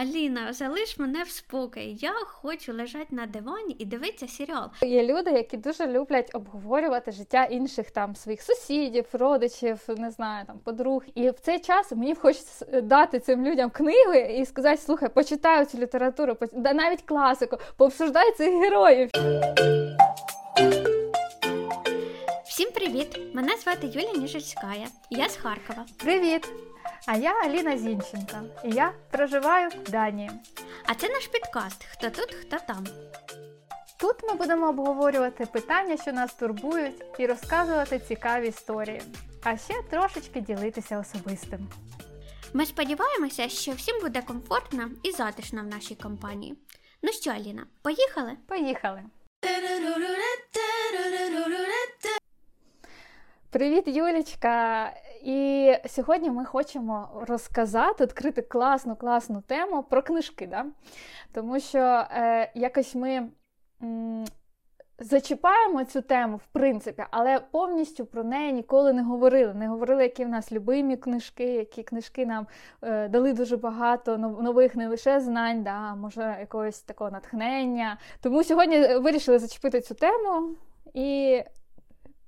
Аліна, залиш мене в спокій. Я хочу лежати на дивані і дивитися серіал. Є люди, які дуже люблять обговорювати життя інших там своїх сусідів, родичів, не знаю, там подруг. І в цей час мені хочеться дати цим людям книги і сказати: слухай, почитаю цю літературу, да навіть класику, пообсуждай цих героїв. Всім привіт! Мене звати Юлія Ніжицька. Я з Харкова. Привіт! А я Аліна Зінченка, і я проживаю в Данії. А це наш підкаст Хто тут, хто там. Тут ми будемо обговорювати питання, що нас турбують, і розказувати цікаві історії, а ще трошечки ділитися особистим. Ми сподіваємося, що всім буде комфортно і затишно в нашій компанії. Ну що, Аліна, поїхали? Поїхали! Привіт, Юлічка! І сьогодні ми хочемо розказати, відкрити класну класну тему про книжки. Да? Тому що е, якось ми м, зачіпаємо цю тему, в принципі, але повністю про неї ніколи не говорили. Не говорили, які в нас любимі книжки, які книжки нам е, дали дуже багато нових не лише знань, да, може якогось такого натхнення. Тому сьогодні вирішили зачепити цю тему і.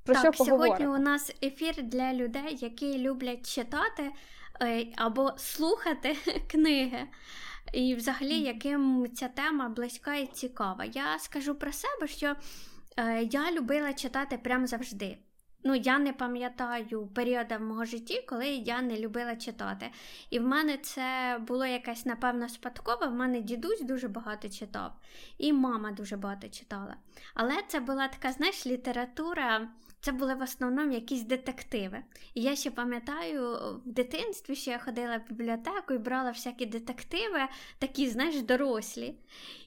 Про так, що сьогодні у нас ефір для людей, які люблять читати е, або слухати книги. І, взагалі, яким ця тема близька і цікава. Я скажу про себе, що е, я любила читати прям завжди. Ну, я не пам'ятаю періоду в мого житті, коли я не любила читати. І в мене це було якесь, напевно, спадкове. В мене дідусь дуже багато читав, і мама дуже багато читала. Але це була така, знаєш, література. Це були в основному якісь детективи. І я ще пам'ятаю, в дитинстві що я ходила в бібліотеку і брала всякі детективи, такі, знаєш, дорослі.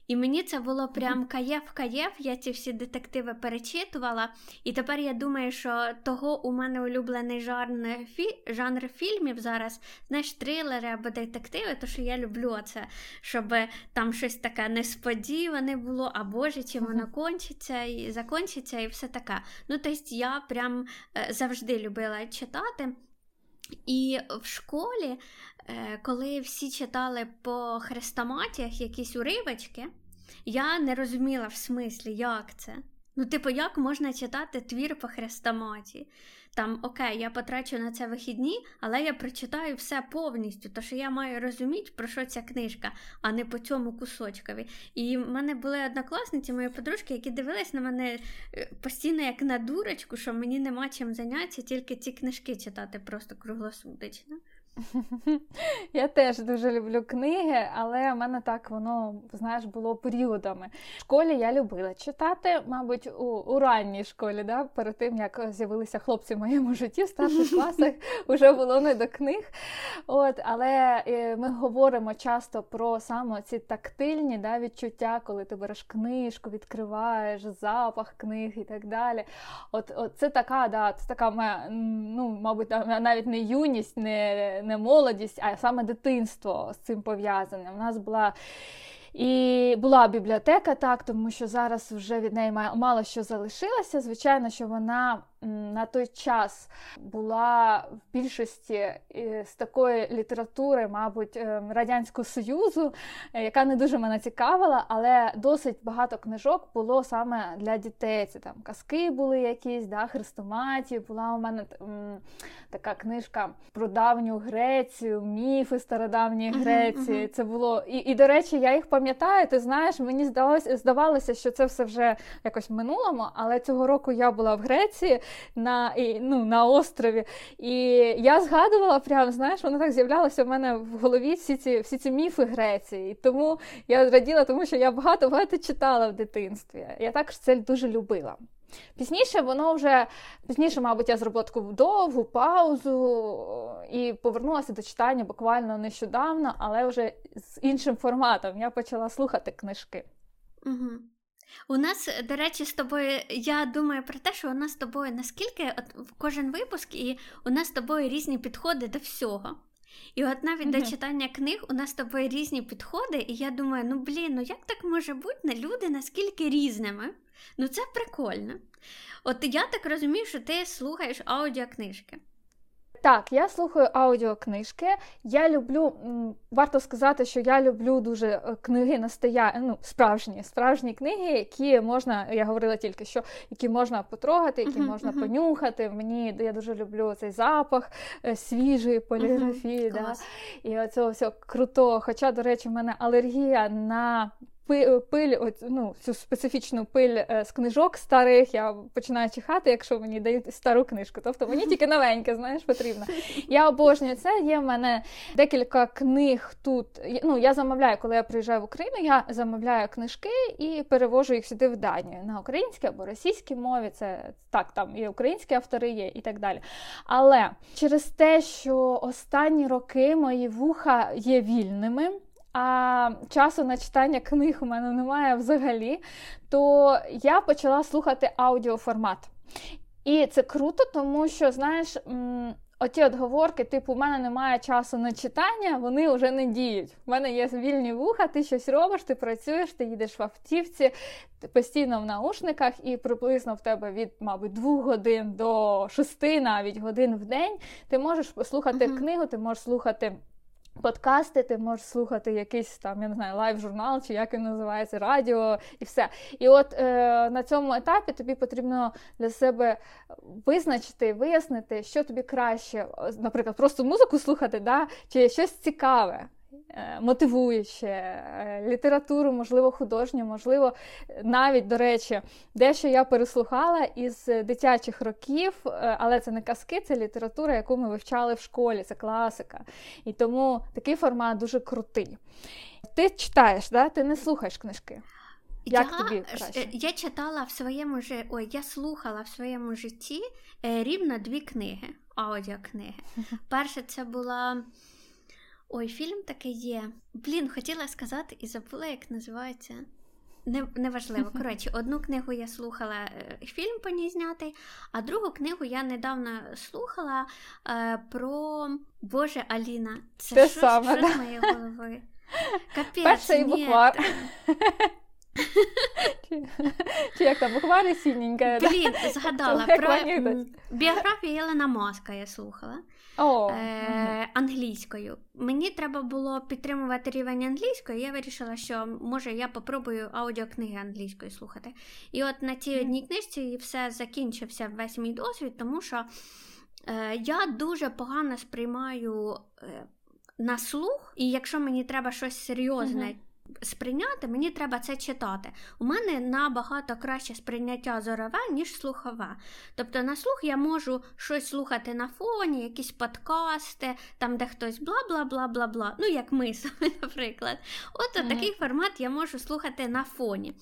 І мені це було прям каєв-каєв, я ці всі детективи перечитувала. І тепер я думаю, що того у мене улюблений жанр, фі... жанр фільмів зараз, знаєш, трилери або детективи, то що я люблю це, щоб там щось таке несподіване було, а боже, чим воно кончиться і закінчиться, і все таке. Ну, тобто я прям е, завжди любила читати. І в школі, е, коли всі читали по хрестоматіях якісь уривочки, я не розуміла в смислі, як це. Ну, типу, як можна читати твір по хрестоматії? Там, окей, я потрачу на це вихідні, але я прочитаю все повністю, тому що я маю розуміти, про що ця книжка, а не по цьому кусочкові. І в мене були однокласниці, мої подружки, які дивились на мене е, постійно як на дурочку, що мені нема чим зайнятися, тільки ці книжки читати просто круглосуточно. Я теж дуже люблю книги, але в мене так воно, знаєш, було періодами. В школі я любила читати, мабуть, у у ранній школі, да? перед тим, як з'явилися хлопці в моєму житті, в старших класах вже було не до книг. От, Але е, ми говоримо часто про саме ці тактильні да, відчуття, коли ти береш книжку, відкриваєш запах книг і так далі. От, от Це така, да, це така моя, ну, мабуть, навіть не юність, не не молодість, а саме дитинство з цим пов'язане. У нас була і була бібліотека, так, тому що зараз вже від неї мало що залишилося. Звичайно, що вона на той час була в більшості е, з такої літератури, мабуть, е, Радянського Союзу, е, яка не дуже мене цікавила, але досить багато книжок було саме для дітей. Це там казки були якісь, да, хрестоматії. Була у мене така книжка про давню Грецію, міфи стародавньої Греції. Uh-huh, uh-huh. Це було і, і, до речі, я їх пам'ятаю. Ти знаєш, мені здалося, здавалося, що це все вже якось в минулому, але цього року я була в Греції на ну, на острові. І я згадувала, прям, знаєш, воно так з'являлося в мене в голові всі ці всі ці міфи Греції. І тому я раділа, тому що я багато-багато читала в дитинстві. Я також це дуже любила. Пізніше воно вже пізніше, мабуть, я зробила таку довгу паузу і повернулася до читання буквально нещодавно, але вже з іншим форматом. Я почала слухати книжки. Угу. У нас, до речі, з тобою, я думаю про те, що у нас з тобою наскільки от кожен випуск, і у нас з тобою різні підходи до всього. І от навіть mm-hmm. до читання книг у нас з тобою різні підходи, і я думаю, ну блін, ну як так може бути на люди наскільки різними? Ну це прикольно. От я так розумію, що ти слухаєш аудіокнижки. Так, я слухаю аудіокнижки. Я люблю, варто сказати, що я люблю дуже е, книги настоя... ну, справжні справжні книги, які можна, я говорила тільки що, які можна потрогати, які uh-huh, можна uh-huh. понюхати. Мені я дуже люблю цей запах е, свіжої поліграфії. Uh-huh, да? І оцього всього крутого. Хоча, до речі, в мене алергія на пиль, ну, цю специфічну пиль е, з книжок старих я починаю чихати, якщо мені дають стару книжку. Тобто мені тільки новеньке, знаєш, потрібно. Я обожнюю це. Є в мене декілька книг тут. Ну, Я замовляю, коли я приїжджаю в Україну, я замовляю книжки і перевожу їх сюди в Данію на українській або російській мові. Це так, там і українські автори є, і так далі. Але через те, що останні роки мої вуха є вільними а часу на читання книг у мене немає взагалі, то я почала слухати аудіоформат. І це круто, тому що, знаєш, оті отговорки, типу, у мене немає часу на читання, вони вже не діють. У мене є вільні вуха, ти щось робиш, ти працюєш, ти їдеш в автівці, ти постійно в наушниках, і приблизно в тебе від, мабуть, двох годин до шести навіть годин в день ти можеш слухати uh-huh. книгу, ти можеш слухати. Подкасти, ти можеш слухати якийсь там, я не знаю, лайв-журнал, чи як він називається, радіо і все. І от е, на цьому етапі тобі потрібно для себе визначити, вияснити, що тобі краще, наприклад, просто музику слухати, да, чи щось цікаве. Е, мотивуюче, е, літературу, можливо, художню, можливо, навіть, до речі, дещо я переслухала із дитячих років, е, але це не казки, це література, яку ми вивчали в школі, це класика. І тому такий формат дуже крутий. Ти читаєш, да? ти не слухаєш книжки. Як я, тобі краще? Я читала в своєму ж... Ой, я слухала в своєму житті рівно дві книги, аудіокниги. Перша це була. Ой, фільм такий є. Блін, хотіла сказати і забула, як називається. Не, Неважливо. Коротше, одну книгу я слухала, е, фільм по ній знятий, а другу книгу я недавно слухала е, про Боже Аліна. Це Те що, саме, що да? з моєї голови? Капець, Перший буквар. Чи як там буквари сіненька? Блін, згадала про біографію Єлена Маска я слухала. О, е, англійською. Мені треба було підтримувати рівень англійської. Я вирішила, що може я попробую аудіокниги англійською слухати. І от на цій одній книжці все закінчився весь мій досвід, тому що е, я дуже погано сприймаю е, на слух, і якщо мені треба щось серйозне. Mm-hmm сприйняти, мені треба це читати. У мене набагато краще сприйняття зорове, ніж слухове. Тобто на слух я можу щось слухати на фоні, якісь подкасти, там, де хтось бла бла бла бла бла. Ну, як ми саме, наприклад. От mm-hmm. такий формат я можу слухати на фоні.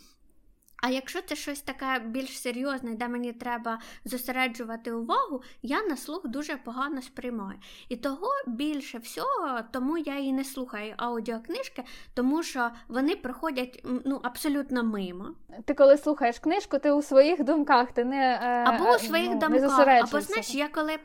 А якщо це щось таке більш серйозне, де мені треба зосереджувати увагу, я на слух дуже погано сприймаю. І того більше всього, тому я і не слухаю аудіокнижки, тому що вони проходять ну, абсолютно мимо. Ти коли слухаєш книжку, ти у своїх думках, ти не е, або у своїх ну, думках, або знаєш, я коли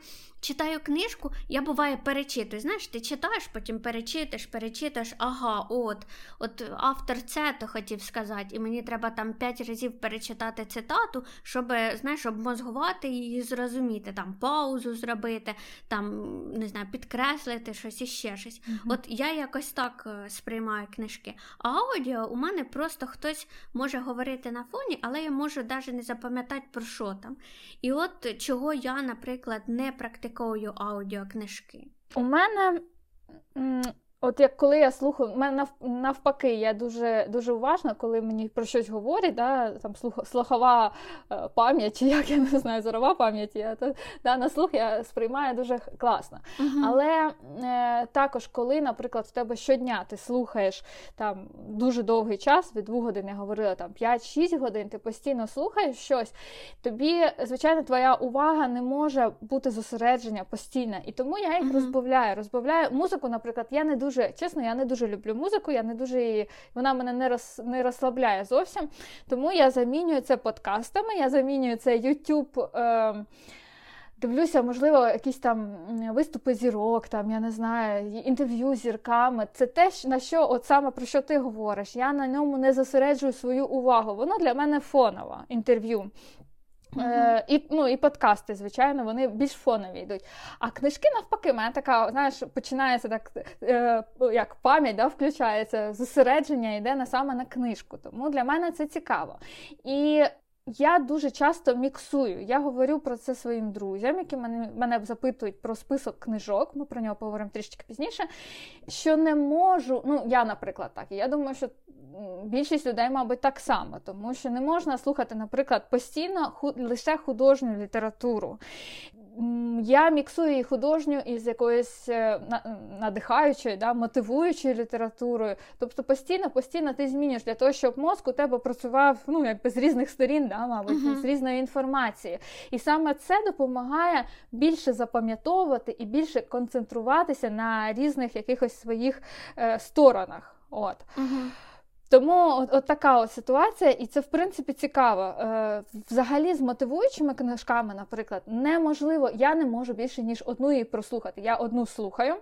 читаю книжку, я буває перечитую. Знаєш, ти читаєш, потім перечитаєш, перечитаєш, ага, от от автор це то хотів сказати, і мені треба там п'ять разів перечитати цитату, щоб знаєш, обмозгувати її, зрозуміти, там паузу зробити, там не знаю, підкреслити щось і ще щось. mm От я якось так е, сприймаю книжки. А аудіо у мене просто хтось може говорити на фоні, але я можу навіть не запам'ятати про що там. І от чого я, наприклад, не практикую практикою аудіокнижки? У мене От як коли я слухаю, мене навпаки, я дуже дуже уважна, коли мені про щось говорять, да, там слух, слухова е, пам'ять, чи як я не знаю, зорова пам'ять, я то, да, на слух я сприймаю дуже класно. Uh-huh. Але е, також, коли, наприклад, в тебе щодня ти слухаєш там дуже довгий час, від двох годин я говорила там 5-6 годин, ти постійно слухаєш щось, тобі, звичайно, твоя увага не може бути зосередження постійно. І тому я їх uh-huh. розбавляю. Розбавляю музику, наприклад, я не дуже дуже чесно, я не дуже люблю музику, я не дуже її, вона мене не роз, не розслабляє зовсім. Тому я замінюю це подкастами, я замінюю це YouTube. Е, Дивлюся, можливо, якісь там виступи зірок, там, я не знаю, інтерв'ю з зірками. Це те, на що, от саме про що ти говориш. Я на ньому не зосереджую свою увагу. Воно для мене фонове інтерв'ю. Е, І ну, і подкасти, звичайно, вони більш фонові йдуть. А книжки, навпаки, мене така, знаєш, починається так, е, як пам'ять да, включається, зосередження йде на саме на книжку. Тому для мене це цікаво. І я дуже часто міксую. Я говорю про це своїм друзям, які мене мене запитують про список книжок. Ми про нього поговоримо трішки пізніше. Що не можу, ну я, наприклад, так. Я думаю, що більшість людей, мабуть, так само, тому що не можна слухати, наприклад, постійно лише художню літературу. Я міксую і художню із якоюсь е, надихаючою, да, мотивуючою літературою. Тобто постійно, постійно ти змінюєш для того, щоб мозк у тебе працював ну, якби з різних сторін, да, мабуть, uh-huh. з різної інформації. І саме це допомагає більше запам'ятовувати і більше концентруватися на різних якихось своїх е, сторонах. От. Uh-huh. Тому от, от така от ситуація, і це в принципі цікаво. Е, Взагалі, з мотивуючими книжками, наприклад, неможливо, я не можу більше ніж одну її прослухати. Я одну слухаю.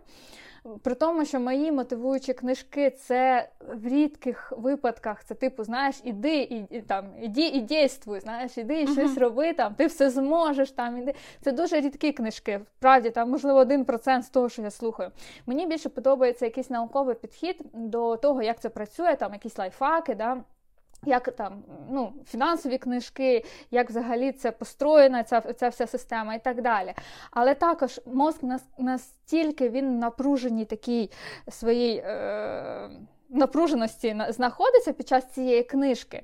При тому, що мої мотивуючі книжки це в рідких випадках, це типу, знаєш, іди і, там іди і дійствуй, знаєш, іди і uh-huh. щось роби, там ти все зможеш. Там іди. Це дуже рідкі книжки. Вправді, там, можливо, один процент з того, що я слухаю. Мені більше подобається якийсь науковий підхід до того, як це працює, там якісь лайфхаки, да. Як там ну, фінансові книжки, як взагалі це построєна, ця ця вся система і так далі. Але також мозк настільки він напружений такій своїй. Е- напруженості знаходиться під час цієї книжки,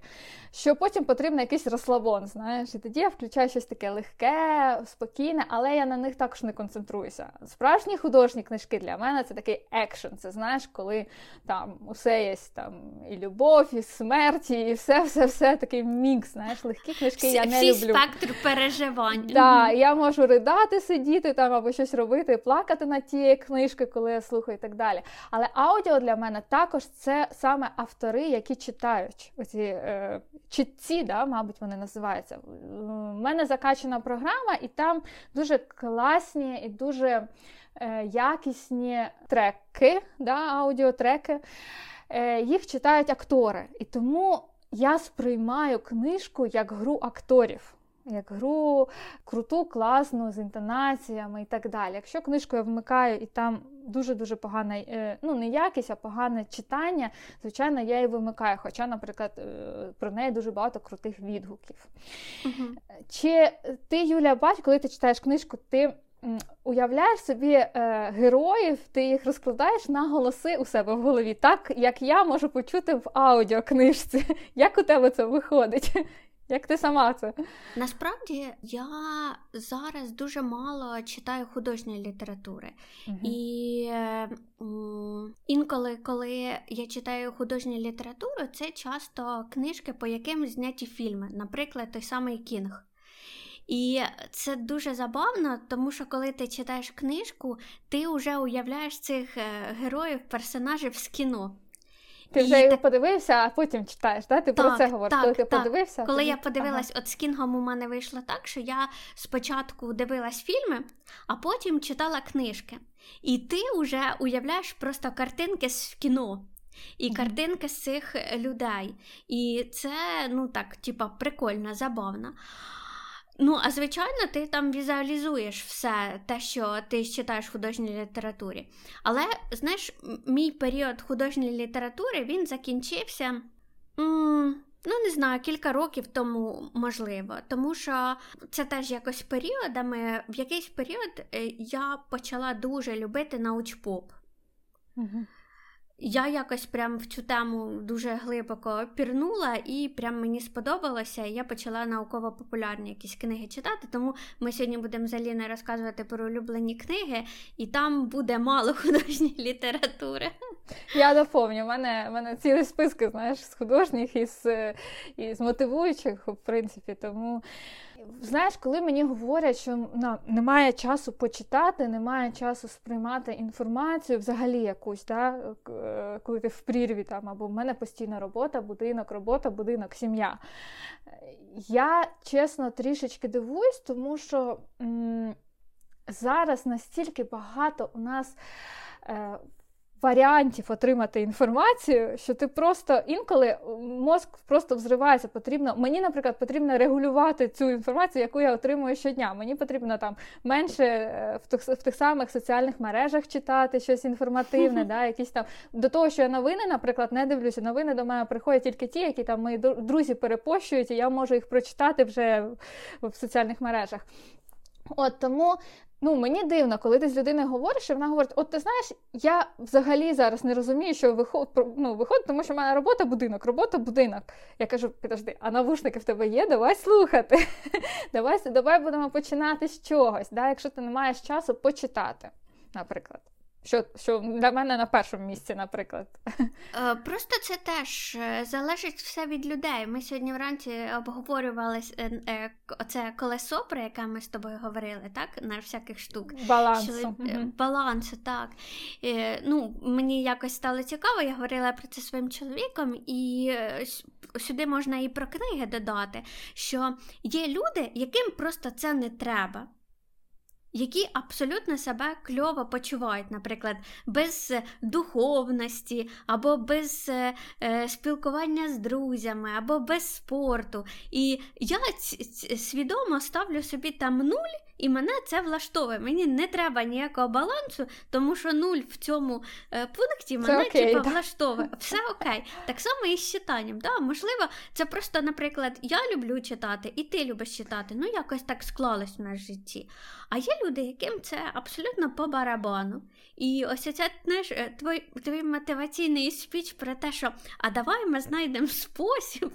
що потім потрібен якийсь розслабон. знаєш, І тоді я включаю щось таке легке, спокійне, але я на них також не концентруюся. Справжні художні книжки для мене це такий екшен. Це знаєш, коли там усе є там і любов, і смерть, і все-все-все такий мікс. Знаєш, легкі книжки всі, я не всі люблю. спектр переживань. Да, Я можу ридати, сидіти там або щось робити, плакати над тією книжкою, коли я слухаю і так далі. Але аудіо для мене також це саме автори, які читають оці е, читці, да, мабуть, вони називаються. У мене закачана програма, і там дуже класні і дуже е, якісні треки, да, аудіотреки. Е, їх читають актори. І тому я сприймаю книжку як гру акторів як гру круту, класну, з інтонаціями і так далі. Якщо книжку я вмикаю і там дуже-дуже погана, е, ну не якість, а погане читання, звичайно, я її вимикаю. Хоча, наприклад, е, про неї дуже багато крутих відгуків. Угу. Чи ти, Юля, бач, коли ти читаєш книжку, ти. Уявляєш собі е, героїв, ти їх розкладаєш на голоси у себе в голові, так як я можу почути в аудіокнижці. Як у тебе це виходить? Як ти сама це? Насправді я зараз дуже мало читаю художньої літератури. Угу. І м, інколи, коли я читаю художню літературу, це часто книжки, по яким зняті фільми, наприклад, той самий Кінг. І це дуже забавно, тому що коли ти читаєш книжку, ти вже уявляєш цих е, героїв, персонажів з кіно. Ти вже його так... подивився, а потім читаєш, да? ти так, про це говориш. Так, коли ти подивився? Коли ти... я подивилась, ага. от з Кінгом у мене вийшло так, що я спочатку дивилась фільми, а потім читала книжки. І ти вже уявляєш просто картинки з кіно. І картинки з цих людей. І це, ну так, типа, прикольно, забавно. Ну, а звичайно, ти там візуалізуєш все те, що ти читаєш в художній літературі. Але, знаєш, мій період художньої літератури він закінчився. Ну, не знаю, кілька років тому можливо, тому що це теж якось періодами. В якийсь період е, я почала дуже любити научпоп. Угу. Я якось прям в цю тему дуже глибоко пірнула, і прям мені сподобалося. Я почала науково-популярні якісь книги читати. Тому ми сьогодні будемо з Аліною розказувати про улюблені книги, і там буде мало художньої літератури. Я доповню, у мене в мене цілі списки, знаєш, з художніх і з, і з мотивуючих, в принципі, тому. Знаєш, коли мені говорять, що ну, немає часу почитати, немає часу сприймати інформацію, взагалі якусь, да, е, коли ти в прірві там, або в мене постійна робота, будинок, робота, будинок, сім'я. Я чесно трішечки дивуюсь, тому що м- зараз настільки багато у нас. Е, варіантів отримати інформацію, що ти просто інколи мозк просто взривається. Потрібно мені, наприклад, потрібно регулювати цю інформацію, яку я отримую щодня. Мені потрібно там менше е, в тих в тих самих соціальних мережах читати щось інформативне, да, якісь там до того, що я новини, наприклад, не дивлюся. Новини до мене приходять тільки ті, які там мої друзі перепощують, і я можу їх прочитати вже в соціальних мережах. От тому Ну, мені дивно, коли ти з людиною говориш, і вона говорить: От ти знаєш, я взагалі зараз не розумію, що виход, ну, виходить, тому що в мене робота будинок, робота будинок. Я кажу, підожди, а навушники в тебе є? Давай слухати. Давай давай будемо починати з чогось, да? якщо ти не маєш часу почитати, наприклад. Що що для мене на першому місці, наприклад. Е, просто це теж е, залежить все від людей. Ми сьогодні вранці обговорювали е, це колесо, про яке ми з тобою говорили, так? На всяких штук. Балансу. Що, балансу, так. Ну, Мені якось стало цікаво, я говорила про це своїм чоловіком, і сюди можна і про книги додати, що є люди, яким просто це не треба які абсолютно себе кльово почувають, наприклад, без духовності, або без е, е спілкування з друзями, або без спорту. І я свідомо ставлю собі там нуль, і мене це влаштовує. Мені не треба ніякого балансу, тому що нуль в цьому е, пункті мене окей, типу, влаштовує. Все окей. Так само і з читанням. Да, Можливо, це просто, наприклад, я люблю читати, і ти любиш читати. Ну, якось так склалось в нас в житті. А є люди, яким це абсолютно по барабану. І ось це знаєш, е, твій, твій мотиваційний спіч про те, що а давай ми знайдемо спосіб.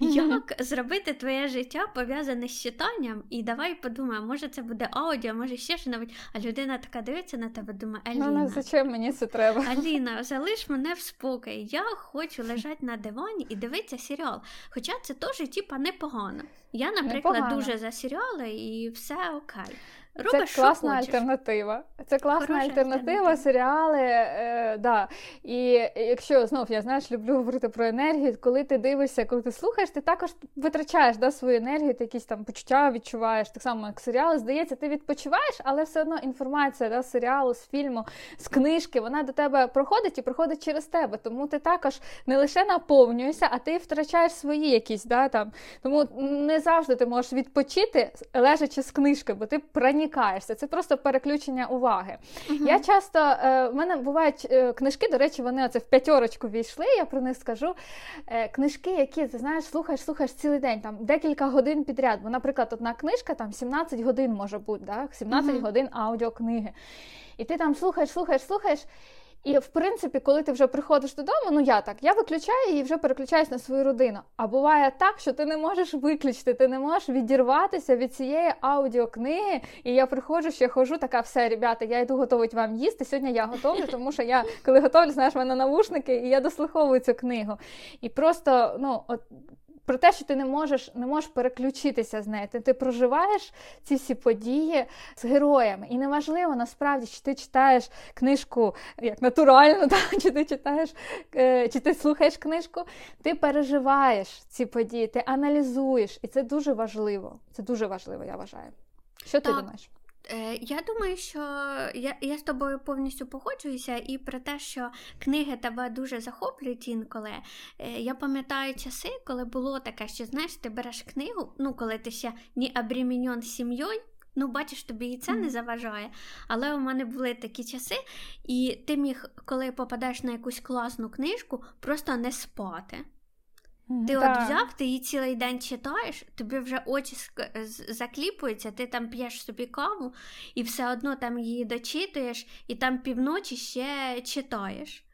Як зробити твоє життя пов'язане з читанням? І давай подумаємо, може це буде аудіо, може ще що навіть. А людина така дивиться на тебе, думає, ну, Аліна, ну, зачем мені це треба? Аліна, залиш мене в спокій. Я хочу лежати на дивані і дивитися серіал. Хоча це теж типа непогано. Я, наприклад, непогано. дуже за серіали і все окей. Робиш, це класна альтернатива. Це класна Хороша альтернатива, альтернатива, серіали. Е, да. І якщо знов я знаєш, люблю говорити про енергію, коли ти дивишся, коли ти слухаєш, ти також витрачаєш да, свою енергію, ти якісь там почуття відчуваєш, так само, як серіали. Здається, ти відпочиваєш, але все одно інформація да, з серіалу, з фільму, з книжки, вона до тебе проходить і проходить через тебе. Тому ти також не лише наповнюєшся, а ти втрачаєш свої якісь. да, там. Тому не завжди ти можеш відпочити, лежачи з книжки, бо ти проні проникаєшся. Це просто переключення уваги. uh Я часто е, в мене бувають е, книжки, до речі, вони оце в п'ятерочку війшли. Я про них скажу. Е, книжки, які ти знаєш, слухаєш, слухаєш цілий день, там декілька годин підряд. Бо, наприклад, одна книжка там 17 годин може бути, да? 17 uh годин аудіокниги. І ти там слухаєш, слухаєш, слухаєш. І, в принципі, коли ти вже приходиш додому, ну я так, я виключаю і вже переключаюсь на свою родину. А буває так, що ти не можеш виключити, ти не можеш відірватися від цієї аудіокниги. І я приходжу, ще хожу, така все, ребята, я йду готувати вам їсти. Сьогодні я готовлю, тому що я, коли готовлю, знаєш, в мене навушники, і я дослуховую цю книгу. І просто, ну, от про те, що ти не можеш не можеш переключитися з нею. Ти, ти проживаєш ці всі події з героями. І неважливо насправді, чи ти читаєш книжку як натурально, так, чи ти читаєш, е, чи ти слухаєш книжку, ти переживаєш ці події, ти аналізуєш. І це дуже важливо. Це дуже важливо, я вважаю. Що так. ти думаєш? Е, я думаю, що я я з тобою повністю погоджуюся, і про те, що книги тебе дуже захоплюють інколи. Е, я пам'ятаю часи, коли було таке, що знаєш, ти береш книгу, ну коли ти ще не обріміньон сім'єю. Ну, бачиш, тобі і це не заважає. Але у мене були такі часи, і ти міг, коли попадаєш на якусь класну книжку, просто не спати. Ти да. от взяв, ти її цілий день читаєш, тобі вже очі закліпуються, ти там п'єш собі каву і все одно там її дочитуєш, і там півночі ще читаєш.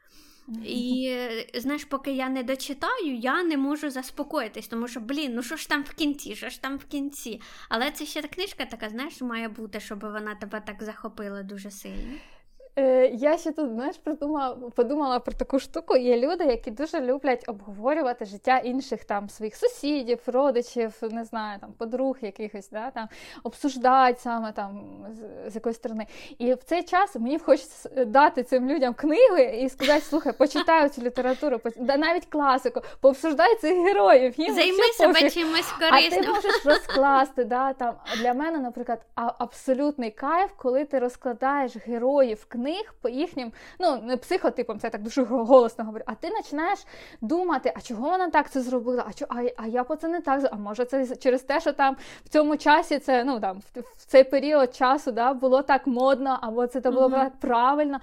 І знаєш, поки я не дочитаю, я не можу заспокоїтись, тому що, блін, ну що ж там в кінці, що ж там в кінці. Але це ще книжка така, знаєш, має бути, щоб вона тебе так захопила дуже сильно. Е, я ще тут знаєш, придумала, подумала про таку штуку. Є люди, які дуже люблять обговорювати життя інших там своїх сусідів, родичів, не знаю, там подруг якихось, да, там обсуждають саме там з, з якоїсь сторони. І в цей час мені хочеться дати цим людям книги і сказати: слухай, почитай цю літературу, навіть класику, пообсуждай цих героїв. Їм Займи себе чимось корисним. А ти можеш розкласти. Да, там Для мене, наприклад, абсолютний кайф, коли ти розкладаєш героїв книги них по їхнім, ну не психотипам, це так дуже голосно говорю, а ти починаєш думати, а чого вона так це зробила? А чого, а, а я по це не так А може це через те, що там в цьому часі це ну там в цей період часу да, було так модно, або це було mm-hmm. правильно.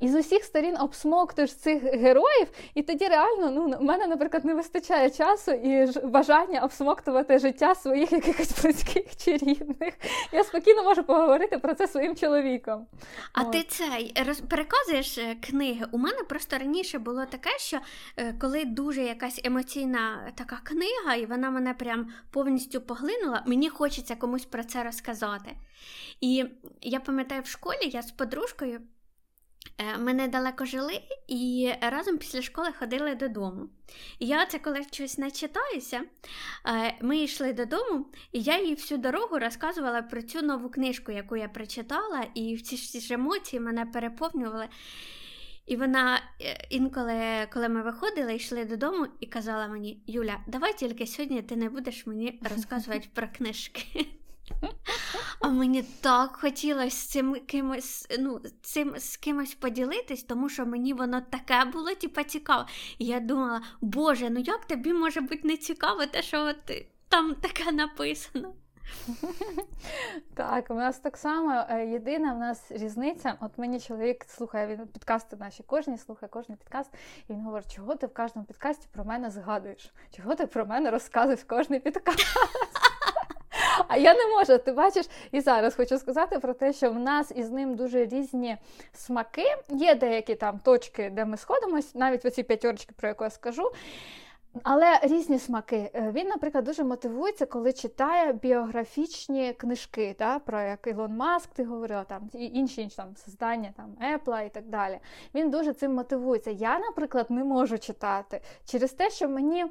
І з усіх сторін обсмоктуєш цих героїв, і тоді реально ну, в мене, наприклад, не вистачає часу і бажання обсмоктувати життя своїх якихось близьких чи рідних. Я спокійно можу поговорити про це своїм чоловіком. А От. ти цей роз... переказуєш е, книги? У мене просто раніше було таке, що е, коли дуже якась емоційна така книга, і вона мене прям повністю поглинула, мені хочеться комусь про це розказати. І я пам'ятаю, в школі я з подружкою. Е, ми недалеко жили і разом після школи ходили додому. І я це коли щось начитаюся, е, ми йшли додому, і я їй всю дорогу розказувала про цю нову книжку, яку я прочитала, і ці ж емоції мене переповнювали. І вона е, інколи, коли ми виходили, йшли додому і казала мені: Юля, давай тільки сьогодні ти не будеш мені розказувати про книжки. А мені так хотілося з цим кимось, ну, цим з кимось поділитись, тому що мені воно таке було, типа, цікаво. І я думала, Боже, ну як тобі може бути не цікаво, те, що от там таке написано? Так, у нас так само е, єдина в нас різниця. От мені чоловік слухає він підкасти наші кожні, слухає кожен підкаст, і він говорить, чого ти в кожному підкасті про мене згадуєш? Чого ти про мене розказуєш кожний підкаст? А я не можу. Ти бачиш, і зараз хочу сказати про те, що в нас із ним дуже різні смаки. Є деякі там точки, де ми сходимось, навіть оці п'ятерочки, про яку я скажу. Але різні смаки. Е, він, наприклад, дуже мотивується, коли читає біографічні книжки, да, про як Ілон Маск, ти говорила, там і інші інші там создання там Apple і так далі. Він дуже цим мотивується. Я, наприклад, не можу читати через те, що мені.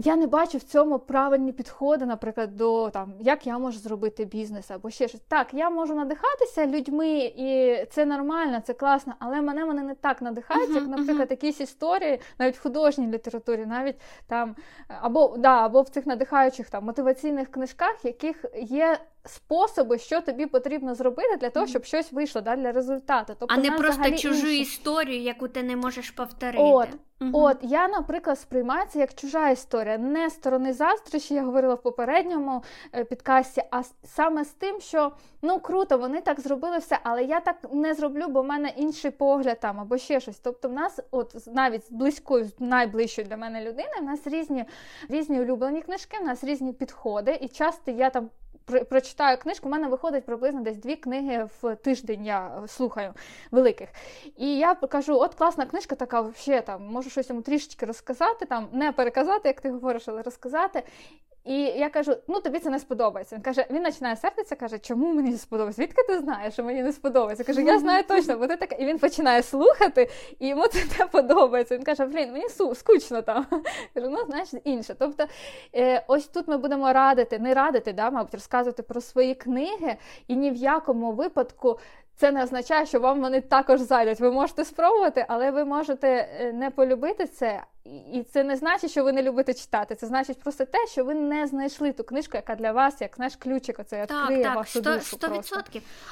Я не бачу в цьому правильні підходи, наприклад, до там, як я можу зробити бізнес або ще щось. Так, я можу надихатися людьми, і це нормально, це класно, але мене вони не так надихають, uh-huh, як, наприклад, uh-huh. якісь історії, навіть в художній літературі, навіть там, або да, або в цих надихаючих там мотиваційних книжках, яких є способи, що тобі потрібно зробити для того, щоб щось вийшло да, для результату. Тобто, а не просто чужу інші. історію, яку ти не можеш повторити. От, угу. от я, наприклад, сприймаю це як чужа історія, не сторони заздрощі, я говорила в попередньому е, підкасті, а саме з тим, що ну круто, вони так зробили все, але я так не зроблю, бо в мене інший погляд там або ще щось. Тобто, в нас, от навіть з близькою, найближчою для мене людини, в нас різні різні улюблені книжки, в нас різні підходи, і часто я там прочитаю книжку, у мене виходить приблизно десь дві книги в тиждень. Я слухаю великих. І я кажу: от класна книжка, така взагалі там можу щось йому трішечки розказати, там не переказати, як ти говориш, але розказати. І я кажу: ну тобі це не сподобається. Він каже, він починає сердитися, каже, чому мені не сподобається? Звідки ти знаєш, що мені не сподобається? Каже, я знаю точно, бо ти така. І він починає слухати, і йому це не подобається. Він каже, блін, мені скучно там. Кажу, ну знаєш інше. Тобто, е, ось тут ми будемо радити, не радити, да, мабуть, розказувати про свої книги, і ні в якому випадку це не означає, що вам вони також зайдуть. Ви можете спробувати, але ви можете е, не полюбити це. І це не значить, що ви не любите читати. Це значить просто те, що ви не знайшли ту книжку, яка для вас, як знаєш, ключик оцей відкриє так, вашу 100, душу. 100%. Просто.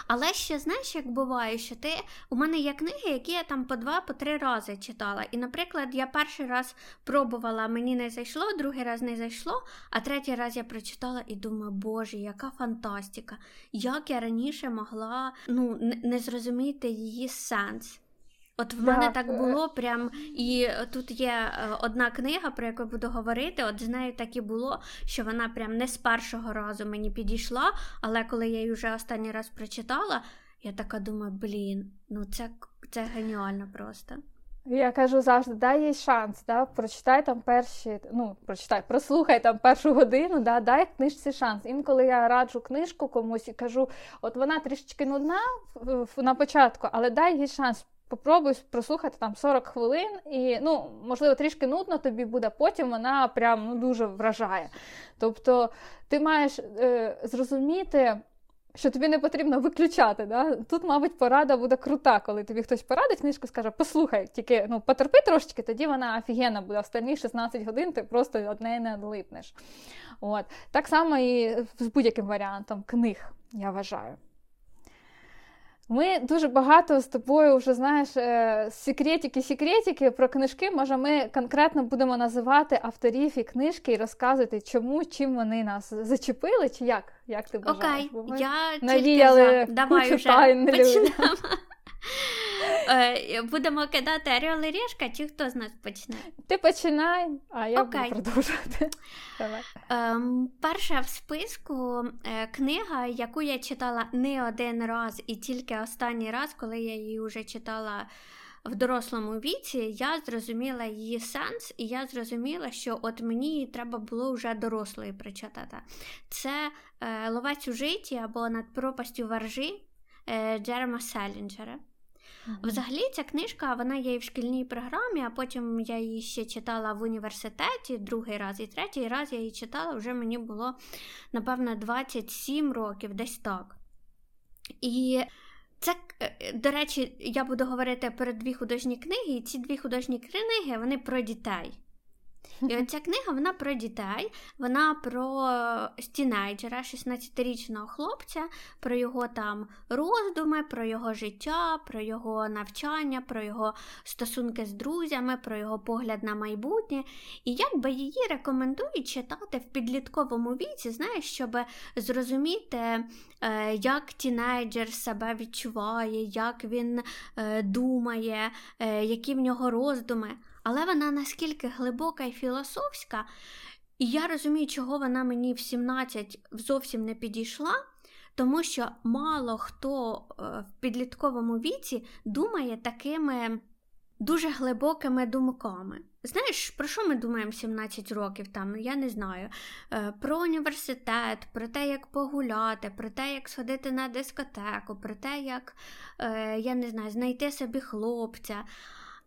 Але ще знаєш, як буває, що ти у мене є книги, які я там по два, по три рази читала. І, наприклад, я перший раз пробувала, мені не зайшло, другий раз не зайшло, а третій раз я прочитала і думаю, боже, яка фантастика! Як я раніше могла ну, не зрозуміти її сенс. От в мене так е. було прям, і тут є е, одна книга, про яку я буду говорити. От з нею так і було, що вона прям не з першого разу мені підійшла, але коли я її вже останній раз прочитала, я така думаю, блін, ну це це геніально просто. Я кажу завжди, дай їй шанс, да, прочитай там перші, ну, прочитай, прослухай там першу годину, да, дай книжці шанс. Інколи я раджу книжку комусь і кажу, от вона трішечки нудна на початку, але дай їй шанс. Попробуй прослухати там 40 хвилин, і ну, можливо, трішки нудно тобі буде, потім вона прям ну, дуже вражає. Тобто ти маєш е, зрозуміти, що тобі не потрібно виключати. Да? Тут, мабуть, порада буде крута, коли тобі хтось порадить, книжку скаже, послухай, тільки ну, потерпи трошечки, тоді вона офігенна буде. Останні 16 годин ти просто від неї не відлипнеш. От. Так само і з будь-яким варіантом книг, я вважаю. Ми дуже багато з тобою вже знаєш секретики-секретики про книжки. Може, ми конкретно будемо називати авторів і книжки і розказувати, чому чим вони нас зачепили, чи як? Як ти бажаєш? Окей, я навіяли тільки за. Давай вже тайн. Е, будемо кидати Орел і Решка, чи хто з нас почне? Ти починай, а я Окей. буду продовжувати. Давай. Ем, Перша в списку е, книга, яку я читала не один раз, і тільки останній раз, коли я її вже читала. В дорослому віці я зрозуміла її сенс, і я зрозуміла, що от мені її треба було вже дорослої прочитати. Це е, Ловець у житті або над пропастю варжі е, Джерема Селінджера. Взагалі, ця книжка вона є і в шкільній програмі, а потім я її ще читала в університеті другий раз і третій раз я її читала, вже мені було, напевно, 27 років, десь так. І це, е, до речі, я буду говорити про дві художні книги, і ці дві художні книги вони про дітей. І оця книга вона про дітей, вона про стінайджера, 16-річного хлопця, про його там роздуми, про його життя, про його навчання, про його стосунки з друзями, про його погляд на майбутнє. І як би її рекомендують читати в підлітковому віці, знаєш, щоб зрозуміти, е, як тінейджер себе відчуває, як він е, думає, е, які в нього роздуми але вона наскільки глибока і філософська, і я розумію, чого вона мені в 17 зовсім не підійшла, тому що мало хто е, в підлітковому віці думає такими дуже глибокими думками. Знаєш, про що ми думаємо 17 років там? Я не знаю. Е, про університет, про те, як погуляти, про те, як сходити на дискотеку, про те, як е, я не знаю, знайти собі хлопця.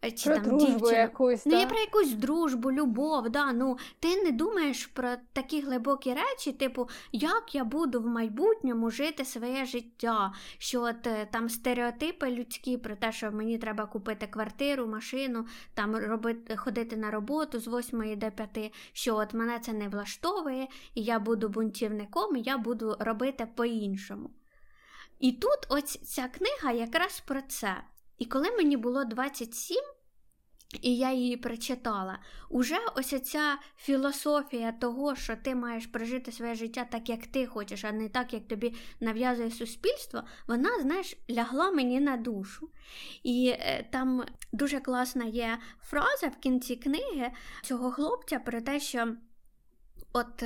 Чи про там дружбу дівчина. якусь, Ну, є про якусь дружбу, любов, да, ну ти не думаєш про такі глибокі речі, типу, як я буду в майбутньому жити своє життя, що от е, там стереотипи людські про те, що мені треба купити квартиру, машину, там робити, ходити на роботу з 8 до 5, що от мене це не влаштовує, і я буду бунтівником, і я буду робити по-іншому. І тут ось ця книга якраз про це. І коли мені було 27, і я її прочитала, уже ось ця філософія того, що ти маєш прожити своє життя так, як ти хочеш, а не так, як тобі нав'язує суспільство, вона, знаєш, лягла мені на душу. І е, там дуже класна є фраза в кінці книги цього хлопця про те, що от.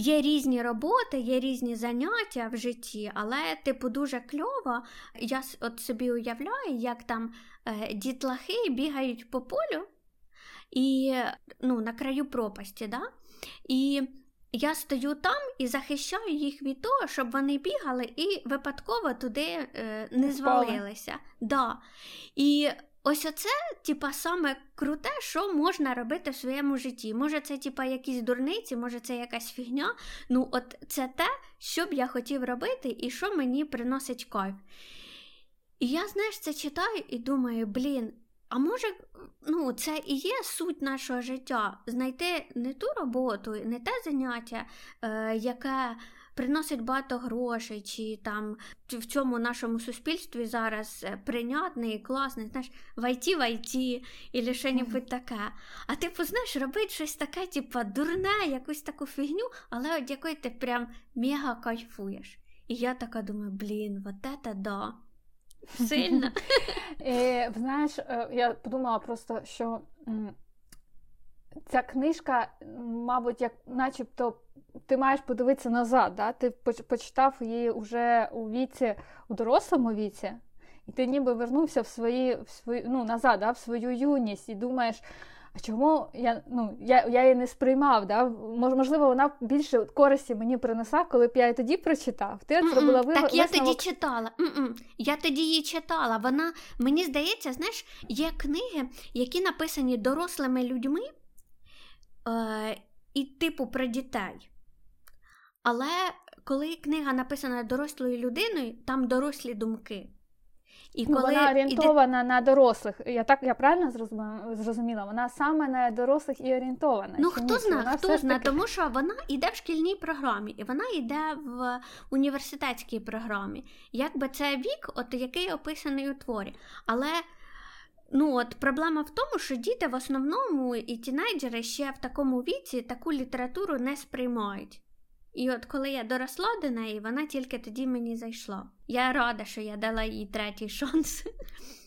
Є різні роботи, є різні заняття в житті, але, типу, дуже кльово. Я от собі уявляю, як там е, дітлахи бігають по полю і ну, на краю пропасті. да? І я стою там і захищаю їх від того, щоб вони бігали і випадково туди е, не звалилися. Да. І Ось оце, типа, саме круте, що можна робити в своєму житті. Може, це, типа, якісь дурниці, може, це якась фігня. Ну, от це те, що б я хотів робити, і що мені приносить кайф. І я, знаєш, це читаю і думаю, блін, а може, ну, це і є суть нашого життя знайти не ту роботу, не те заняття, е, яке приносить багато грошей, чи там в цьому нашому суспільстві зараз е, прийнятний класний, знаєш, в ІТ в ІТ, і ще небудь таке. А ти типу, знаєш, робити щось таке, типу, дурне, якусь таку фігню, але від якої ти прям мега кайфуєш. І я така думаю, блін, вот это да. Сильно. Знаєш, е, я подумала просто, що ця книжка, мабуть, як начебто ти маєш подивитися назад, да? ти почитав її вже у віці, у дорослому віці, і ти ніби вернувся в свої, в свої ну, назад, да? в свою юність і думаєш. А чому я ну, я, я її не сприймав? Да? Можливо, вона більше користі мені принесла, коли б я її тоді прочитав. Ти Mm-mm. зробила вив... Так я тоді читала. Mm-mm. Я тоді її читала. Вона, мені здається, знаєш, є книги, які написані дорослими людьми і типу про дітей. Але коли книга написана дорослою людиною, там дорослі думки. І ну, коли Вона орієнтована іде... на дорослих. Я так я правильно зрозуміла? Вона саме на дорослих і орієнтована. Ну хто знає, хто знає, таки... тому що вона йде в шкільній програмі, і вона йде в університетській програмі. Якби це вік, от який описаний у творі. Але Ну, от проблема в тому, що діти в основному і тінейджери ще в такому віці таку літературу не сприймають. І от коли я доросла до неї, вона тільки тоді мені зайшла. Я рада, що я дала їй третій шанс.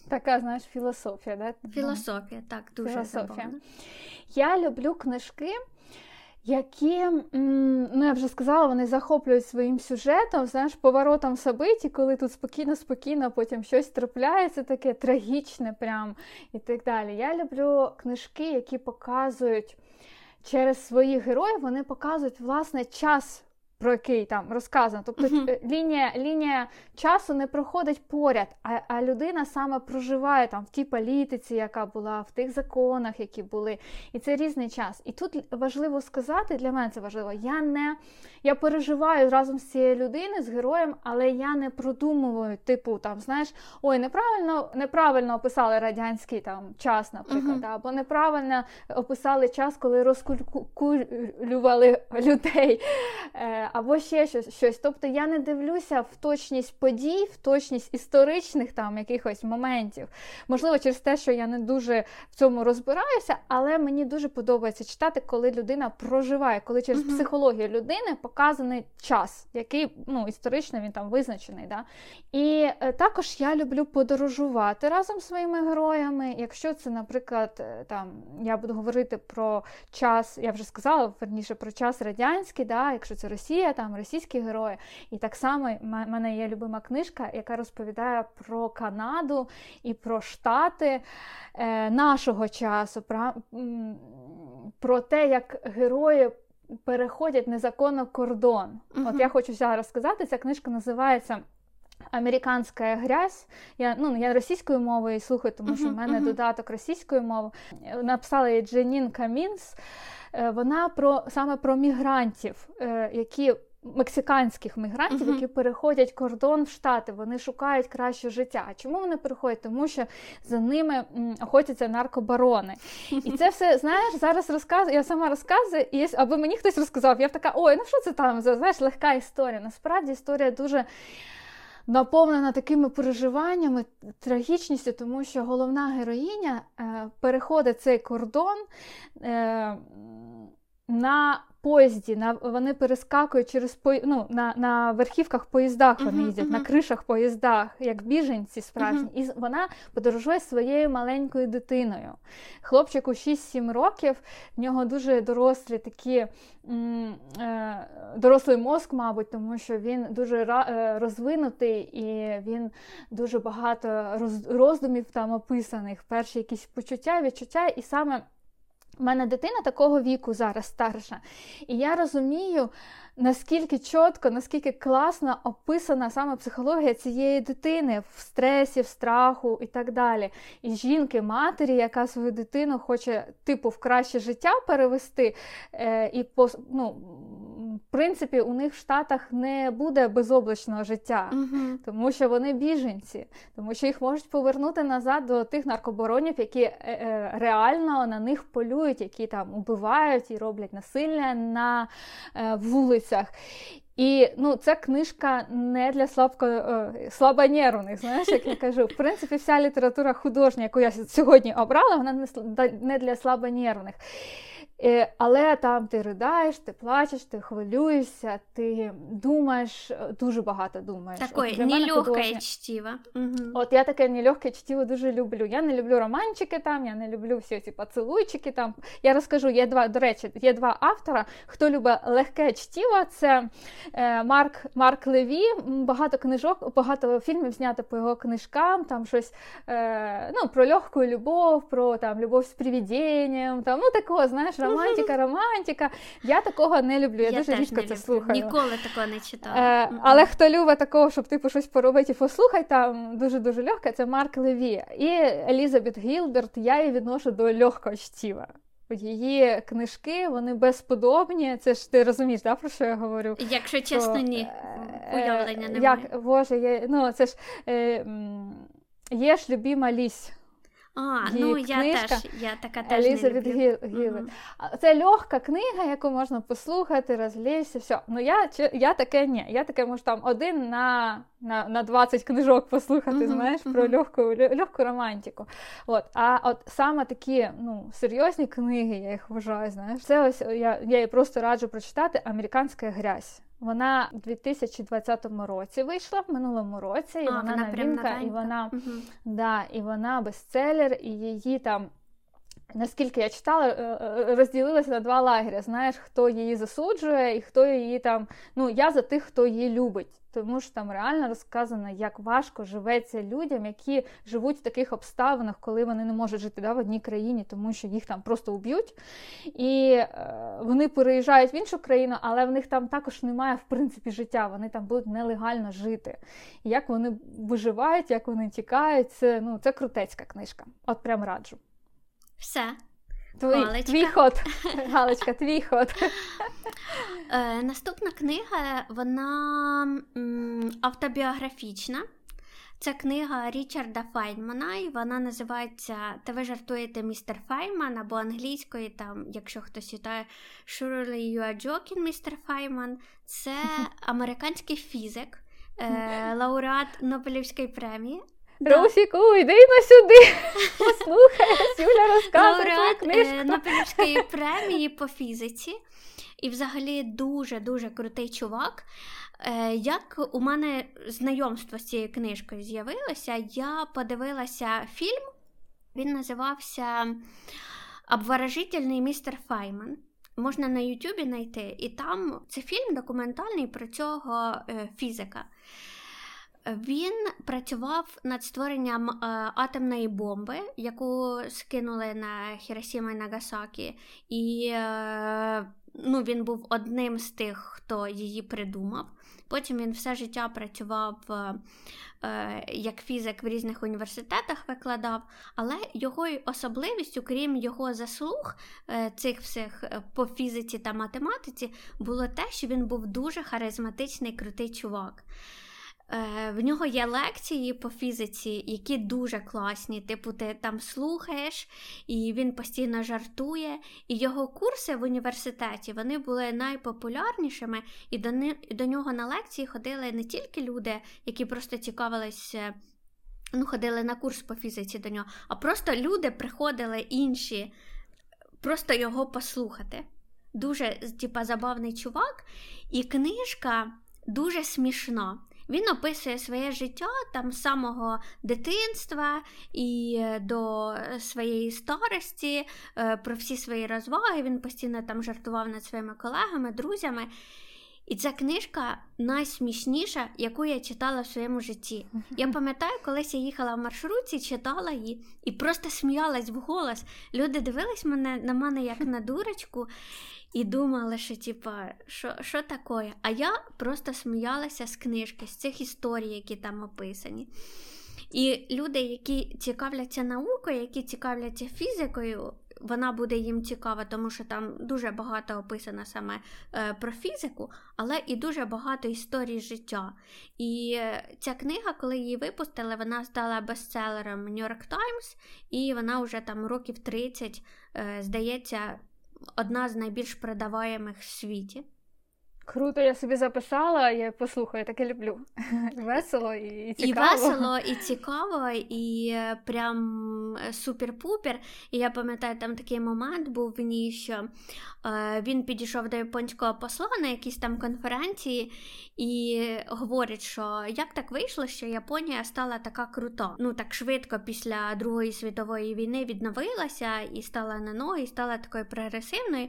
Така, знаєш, філософія, да? Філософія, так, дуже Філософія. Забавно. Я люблю книжки які, ну я вже сказала, вони захоплюють своїм сюжетом, знаєш, поворотом собиті, коли тут спокійно-спокійно потім щось трапляється, таке трагічне, прям і так далі. Я люблю книжки, які показують через своїх героїв, вони показують власне час про який там розказано. Тобто uh-huh. лінія лінія часу не проходить поряд, а а людина саме проживає там в тій політиці, яка була, в тих законах, які були. І це різний час. І тут важливо сказати, для мене це важливо. Я не я переживаю разом з цією людиною, з героєм, але я не продумую, типу, там, знаєш, ой, неправильно неправильно описали радянський там час, наприклад, uh-huh. або неправильно описали час, коли розкулювали людей. Або ще щось. щось. Тобто я не дивлюся в точність подій, в точність історичних там якихось моментів. Можливо, через те, що я не дуже в цьому розбираюся, але мені дуже подобається читати, коли людина проживає, коли через uh-huh. психологію людини показаний час, який ну, історично він там визначений. Да? І е, також я люблю подорожувати разом з своїми героями. Якщо це, наприклад, е, там я буду говорити про час, я вже сказала верніше про час радянський, да? якщо це Росія. Росія, там російські герої. І так само в мене є любима книжка, яка розповідає про Канаду і про Штати е, нашого часу, про, про те, як герої. Переходять незаконно кордон. Uh-huh. От я хочу зараз сказати, ця книжка називається Американська грязь. Я ну, я російською мовою слухаю, тому що в мене uh-huh. додаток російської мови. Написала її Дженін Камінс. Е, вона про саме про мігрантів, е, які мексиканських мігрантів, uh-huh. які переходять кордон в Штати, вони шукають краще життя. А чому вони переходять? Тому що за ними охотяться наркобарони. І це все, знаєш, зараз розказую, я сама розказую, і аби мені хтось розказав, я б така, ой, ну що це там? Знаєш, легка історія. Насправді історія дуже наповнена такими переживаннями, трагічністю, тому що головна героїня е, переходить цей кордон е, на поїзді, на, вони перескакують через ну, на на верхівках поїздах вони uh-huh, їздять, uh-huh. на кришах поїздах, як біженці справжні. Uh-huh. І вона подорожує своєю маленькою дитиною. Хлопчику 6-7 років, в нього дуже дорослі такі м, е, дорослий мозк, мабуть, тому що він дуже е, розвинутий і він дуже багато роз, роздумів там описаних, перші якісь почуття, відчуття, і саме. У мене дитина такого віку зараз старша. І я розумію, наскільки чітко, наскільки класно описана саме психологія цієї дитини в стресі, в страху і так далі. І жінки, матері, яка свою дитину хоче типу в краще життя перевести, е, і ну, принципі, у них в Штатах не буде безоблачного життя, uh тому що вони біженці, тому що їх можуть повернути назад до тих наркоборонів, які е, е, реально на них полюють, які там убивають і роблять насилля на е, вулицях. І ну, ця книжка не для слабко, е, слабонервних, знаєш, як я кажу. В принципі, вся література художня, яку я сьогодні обрала, вона не для слабонервних. Е, але там ти riдаєш, ти плачеш, ти хвилюєшся, ти думаєш, е, дуже багато думаєш. Такое нелегке чтиво. Угу. От я таке нелегке чтиво дуже люблю. Я не люблю романчики там, я не люблю всі ці поцілуйчики там. Я розкажу, є два, до речі, є два автора. Хто любить легке чтиво, це е, Марк Марк Леві. Багато книжок, багато фільмів знято по його книжкам, там щось ну, про легку любов, про там любов з привідінням, там, ну такого, знаєш, романтика, романтика. Я такого не люблю. Я, я дуже рідко це слухаю. Ніколи такого не читала. Е, але хто любить такого, щоб типу щось поробити, послухай, там дуже дуже легке, це Марк Леві. І Елізабет Гілберт, я її відношу до легкого чтіва. Її книжки, вони безподобні. Це ж ти розумієш, да, про що я говорю? Якщо чесно, ні. Е, Уявлення немає. Як, Боже, я, ну це ж. Е, Є ж любима лісь. А, ну я книжка теж я така теж Елізабет не Гілет. Мгм. Це легка книга, яку можна послухати, розлізти, все. Ну я, я таке ні. Я таке можу там один на, на, на 20 книжок послухати, Мгм, знаєш, про мгм. легку, легку романтику. От. А от саме такі ну, серйозні книги, я їх вважаю, знаєш, це ось я, я її просто раджу прочитати Американська грязь. Вона в 2020 році вийшла в минулому році, і А, вона, вона новинка, і вона Мгм. Да, і вона бестселер, і її там. Наскільки я читала, е, е, розділилася на два лагеря. Знаєш, хто її засуджує, і хто її там. Ну, я за тих, хто її любить. Тому що там реально розказано, як важко живеться людям, які живуть в таких обставинах, коли вони не можуть жити да, в одній країні, тому що їх там просто уб'ють. І е, вони переїжджають в іншу країну, але в них там також немає в принципі життя. Вони там будуть нелегально жити. І як вони виживають, як вони тікають, це ну це крутецька книжка. От прям раджу. Все. Твій, Галочка. твій ход. Галочка, твій ход. Е, наступна книга, вона м, автобіографічна. Це книга Річарда Файнмана, і вона називається Та ви жартуєте, містер Файнман, або англійською, там, якщо хтось читає Surely you are joking, містер Файнман. Це американський фізик, е, лауреат Нобелівської премії. Русіку, йди на сюди. Послухай, Юля розказує твою е, книжку. Нобелівської премії по фізиці. І взагалі дуже-дуже крутий чувак. Е, Як у мене знайомство з цією книжкою з'явилося, я подивилася фільм, він називався Обворожительний містер Файман. Можна на Ютубі знайти. І там це фільм документальний про цього е, фізика. Він працював над створенням е, атомної бомби, яку скинули на Хіросіма і Нагасакі, і е, ну, він був одним з тих, хто її придумав. Потім він все життя працював е, як фізик в різних університетах, викладав, але його особливістю, крім його заслуг цих всіх по фізиці та математиці, було те, що він був дуже харизматичний, крутий чувак. Е, В нього є лекції по фізиці, які дуже класні. Типу, ти там слухаєш, і він постійно жартує. І його курси в університеті вони були найпопулярнішими, і до, ни- до нього на лекції ходили не тільки люди, які просто цікавилися. Ну, ходили на курс по фізиці до нього, а просто люди приходили інші, просто його послухати. Дуже, типа, забавний чувак, і книжка дуже смішна. Він описує своє життя там з самого дитинства і е, до своєї старості, е, про всі свої розваги. Він постійно там жартував над своїми колегами, друзями. І ця книжка найсмішніша, яку я читала в своєму житті. Я пам'ятаю, колись я їхала в маршрутці, читала її і просто сміялась вголос. Люди дивились мене на мене як на дурочку і думали, що типа, що, що таке? А я просто сміялася з книжки, з цих історій, які там описані. І люди, які цікавляться наукою, які цікавляться фізикою, вона буде їм цікава, тому що там дуже багато описано саме е, про фізику, але і дуже багато історій життя. І е, ця книга, коли її випустили, вона стала бестселером New York Times, і вона вже там років 30, е, здається, одна з найбільш продаваємих в світі. Круто, я собі записала, я послухаю, я таке люблю. Весело і І весело, і цікаво, і прям е, супер-пупер. І я пам'ятаю, там такий момент був в ній, що е, він підійшов до японського посла на якійсь там конференції і говорить, що як так вийшло, що Японія стала така крута. Ну так швидко після Другої світової війни відновилася і стала на ноги, і стала такою прогресивною.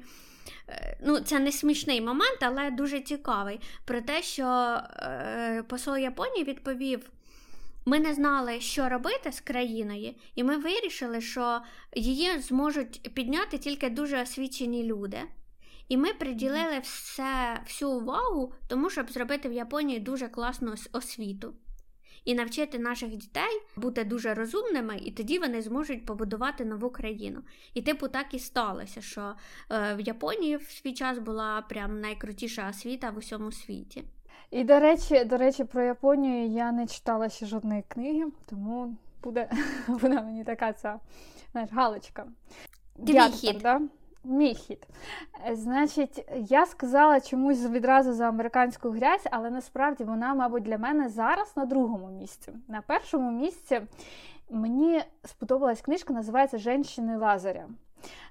Е, Ну, це не смішний момент, але дуже цікавий. Про те, що е, посол Японії відповів: ми не знали, що робити з країною, і ми вирішили, що її зможуть підняти тільки дуже освічені люди. І ми приділили все, всю увагу тому, щоб зробити в Японії дуже класну освіту. І навчити наших дітей бути дуже розумними, і тоді вони зможуть побудувати нову країну. І, типу, так і сталося, що е, в Японії в свій час була прям найкрутіша освіта в усьому світі. І до речі, до речі, про Японію я не читала ще жодної книги, тому буде, буде мені така ця знаєш, галочка. Твій хід. Да? Мій хід. Е, значить, я сказала чомусь відразу за американську грязь, але насправді вона, мабуть, для мене зараз на другому місці. На першому місці мені сподобалась книжка, називається Женщини Лазаря.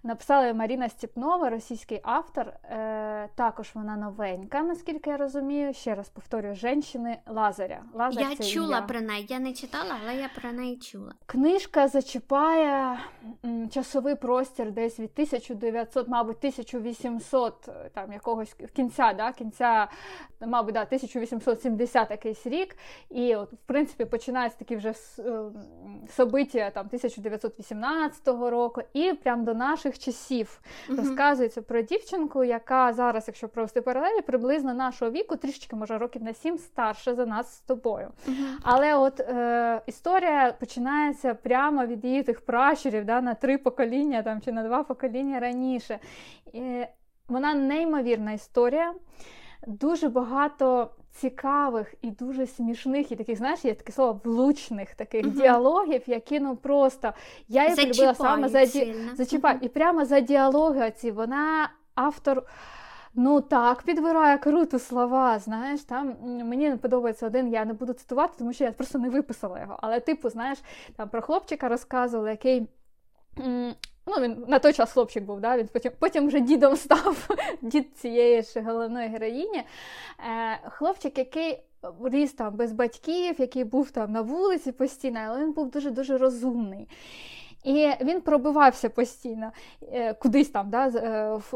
Написала Маріна Степнова, російський автор. Е, Також вона новенька, наскільки я розумію. Ще раз повторюю, «Женщини Лазаря. Лазар я чула ім'я. про неї. Я не читала, але я про неї чула. Книжка зачіпає часовий простір десь від 1900, мабуть, 1800 е, там якогось кінця, да, кінця, мабуть, да, 1870 якийсь рік. І от, в принципі, починається такі вже е, собиття там 1918 року, і прямо до наших часів. uh Розказується про дівчинку, яка зараз, якщо провести паралелі, приблизно нашого віку, трішечки, може, років на сім старше за нас з тобою. uh Але от е, історія починається прямо від її тих пращурів да, на три покоління там, чи на два покоління раніше. І Вона неймовірна історія. Дуже багато цікавих і дуже смішних, і таких, знаєш, є таке слово влучних таких uh-huh. діалогів, які ну просто я їх полюбила саме за ді... зачіпаю. Uh-huh. І прямо за діалоги оці вона автор. Ну так, підбирає круто слова. Знаєш, там мені подобається один, я не буду цитувати, тому що я просто не виписала його. Але, типу, знаєш, там про хлопчика розказували, який Ну, він на той час хлопчик був, да? він потім потім вже дідом став дід цієї ж головної героїні. Е, Хлопчик, який ріс там без батьків, який був там на вулиці постійно, але він був дуже-дуже розумний. І він пробивався постійно е, кудись там, да, е, в,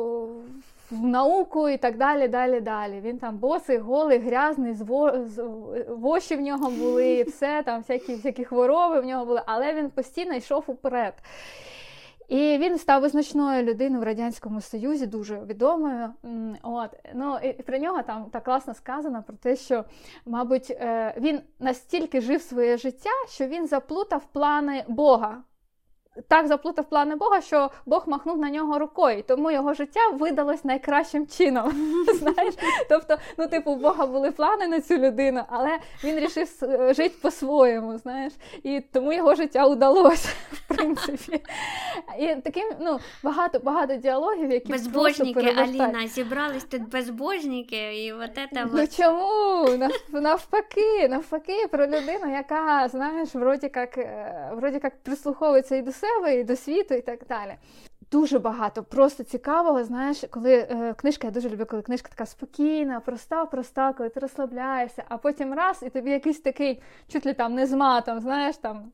в науку і так далі. далі, далі. Він там босий, голий, грязний, зво, воші в нього були, все там, всякі, всякі хвороби в нього були, але він постійно йшов уперед. І він став визначною людиною в радянському союзі, дуже відомою. От ну і про нього там так класно сказано про те, що, мабуть, е, він настільки жив своє життя, що він заплутав плани Бога так заплутав плани Бога, що Бог махнув на нього рукою, тому його життя видалось найкращим чином. Знаєш? Тобто, ну, типу, у Бога були плани на цю людину, але він рішив жити по-своєму. знаєш, І тому його життя удалося, в принципі. І таким, ну, багато багато діалогів, які безбожники, Аліна, зібрались тут безбожники, і от це Ну чому? Навпаки, навпаки, про людину, яка, знаєш, вроді як, е, вроді як прислуховується і до себе, і до світу, і так далі. Дуже багато, просто цікавого, знаєш, коли е, книжка, я дуже люблю, коли книжка така спокійна, проста, проста, коли ти розслабляєшся, а потім раз, і тобі якийсь такий, чуть ли там не з матом, знаєш, там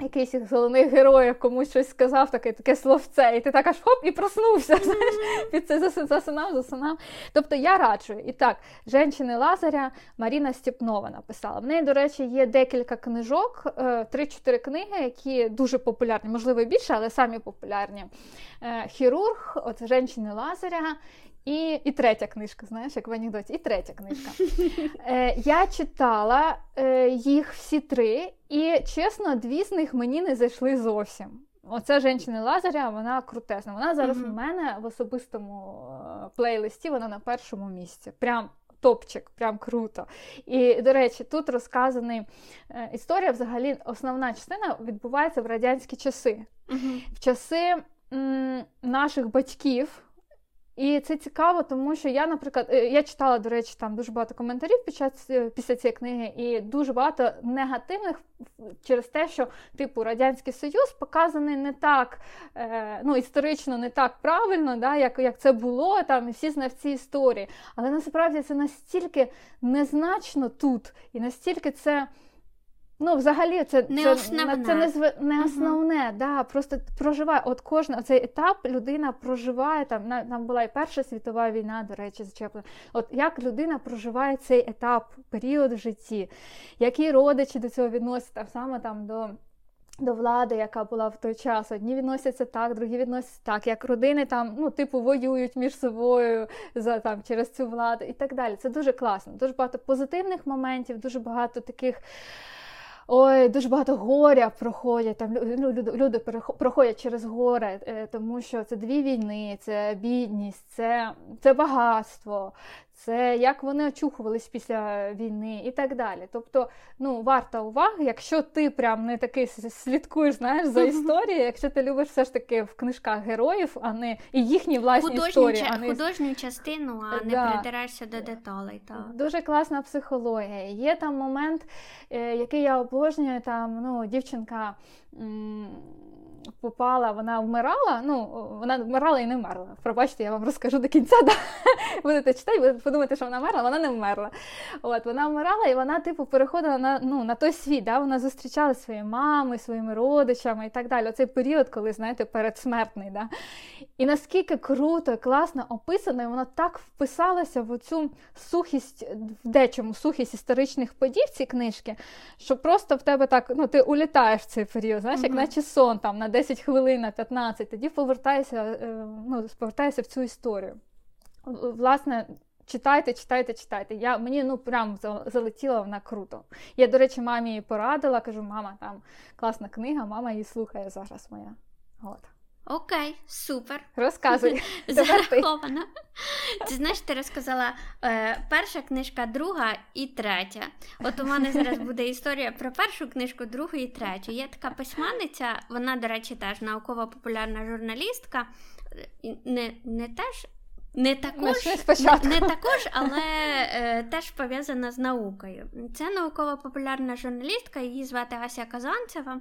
якийсь із головних героїв комусь щось сказав, таке таке словце, і ти так аж хоп і проснувся. знаєш, Під це засинав, засинав. Тобто я раджу. І так, «Женщини Лазаря Маріна Степнова написала. В неї, до речі, є декілька книжок, е, три-чотири книги, які дуже популярні, можливо, більше, але самі популярні. Е, Хірург, от «Женщини Лазаря. І і третя книжка, знаєш, як в анекдоті, і третя книжка. Е, Я читала е, їх всі три, і чесно, дві з них мені не зайшли зовсім. Оця жінка Лазаря, вона крутесна. Вона зараз mm-hmm. у мене в особистому е, плейлисті, вона на першому місці. Прям топчик, прям круто. І, до речі, тут розказана е, історія, взагалі, основна частина відбувається в радянські часи. Mm-hmm. В часи м, наших батьків. І це цікаво, тому що я, наприклад, е, я читала, до речі, там дуже багато коментарів під час е, після цієї книги, і дуже багато негативних через те, що типу Радянський Союз показаний не так, е, ну історично не так правильно, да, як як це було, там і всі знавці історії. Але насправді це настільки незначно тут, і настільки це. Ну, взагалі, це не це, основне, це не, не основне. Uh-huh. Да, Просто проживає. От кожна цей етап людина проживає. Там там була і Перша світова війна, до речі, зачеплена. От як людина проживає цей етап, період в житті, які родичі до цього відносяться, само там до. До влади, яка була в той час, одні відносяться так, другі відносяться так, як родини там, ну, типу, воюють між собою за там через цю владу і так далі. Це дуже класно. Дуже багато позитивних моментів, дуже багато таких ой, дуже багато горя проходять. Там люди, люди проходять через горе, тому що це дві війни, це бідність, це, це багатство, це як вони очухувались після війни і так далі. Тобто, ну, варта уваги, якщо ти прям не такий слідкуєш знаєш, за історією, якщо ти любиш все ж таки в книжках героїв, а не і їхні власні Художню, історії. а не... Художню частину, а не придираєшся до деталей. Так. Дуже класна психологія. Є там момент, е, який я обожнюю, там ну, дівчинка. М- попала, вона вмирала. Ну, вона вмирала і не вмерла. Пробачте, я вам розкажу до кінця. Да? Будете читати, будете подумати, що вона вмерла, вона не вмерла. От, Вона вмирала і вона, типу, переходила на ну, на той світ. Да? Вона зустрічалася зі своєю мамою, своїми родичами і так далі. Оцей період, коли, знаєте, передсмертний. Да? І наскільки круто, класно описано, і воно так вписалося в оцю сухість, в дечому сухість історичних подій в цій книжки, що просто в тебе так, ну, ти улітаєш в цей період, знаєш, як наче сон там на 10 хвилин, на 15, тоді повертаєшся, е, ну, повертайся в цю історію. Власне, читайте, читайте, читайте. Я, Мені ну прям залетіла вона круто. Я, до речі, мамі порадила, кажу, мама, там класна книга, мама її слухає зараз моя. От. Окей, супер. Розказуй. Зараховано. Ти знаєш, ти розказала е, перша книжка, друга і третя. От у мене зараз буде історія про першу книжку, другу і третю. Є така письменниця, вона, до речі, теж науково-популярна журналістка. Не, не теж не також, не, не також, але е, теж пов'язана з наукою. Це науково-популярна журналістка, її звати Ася Казанцева,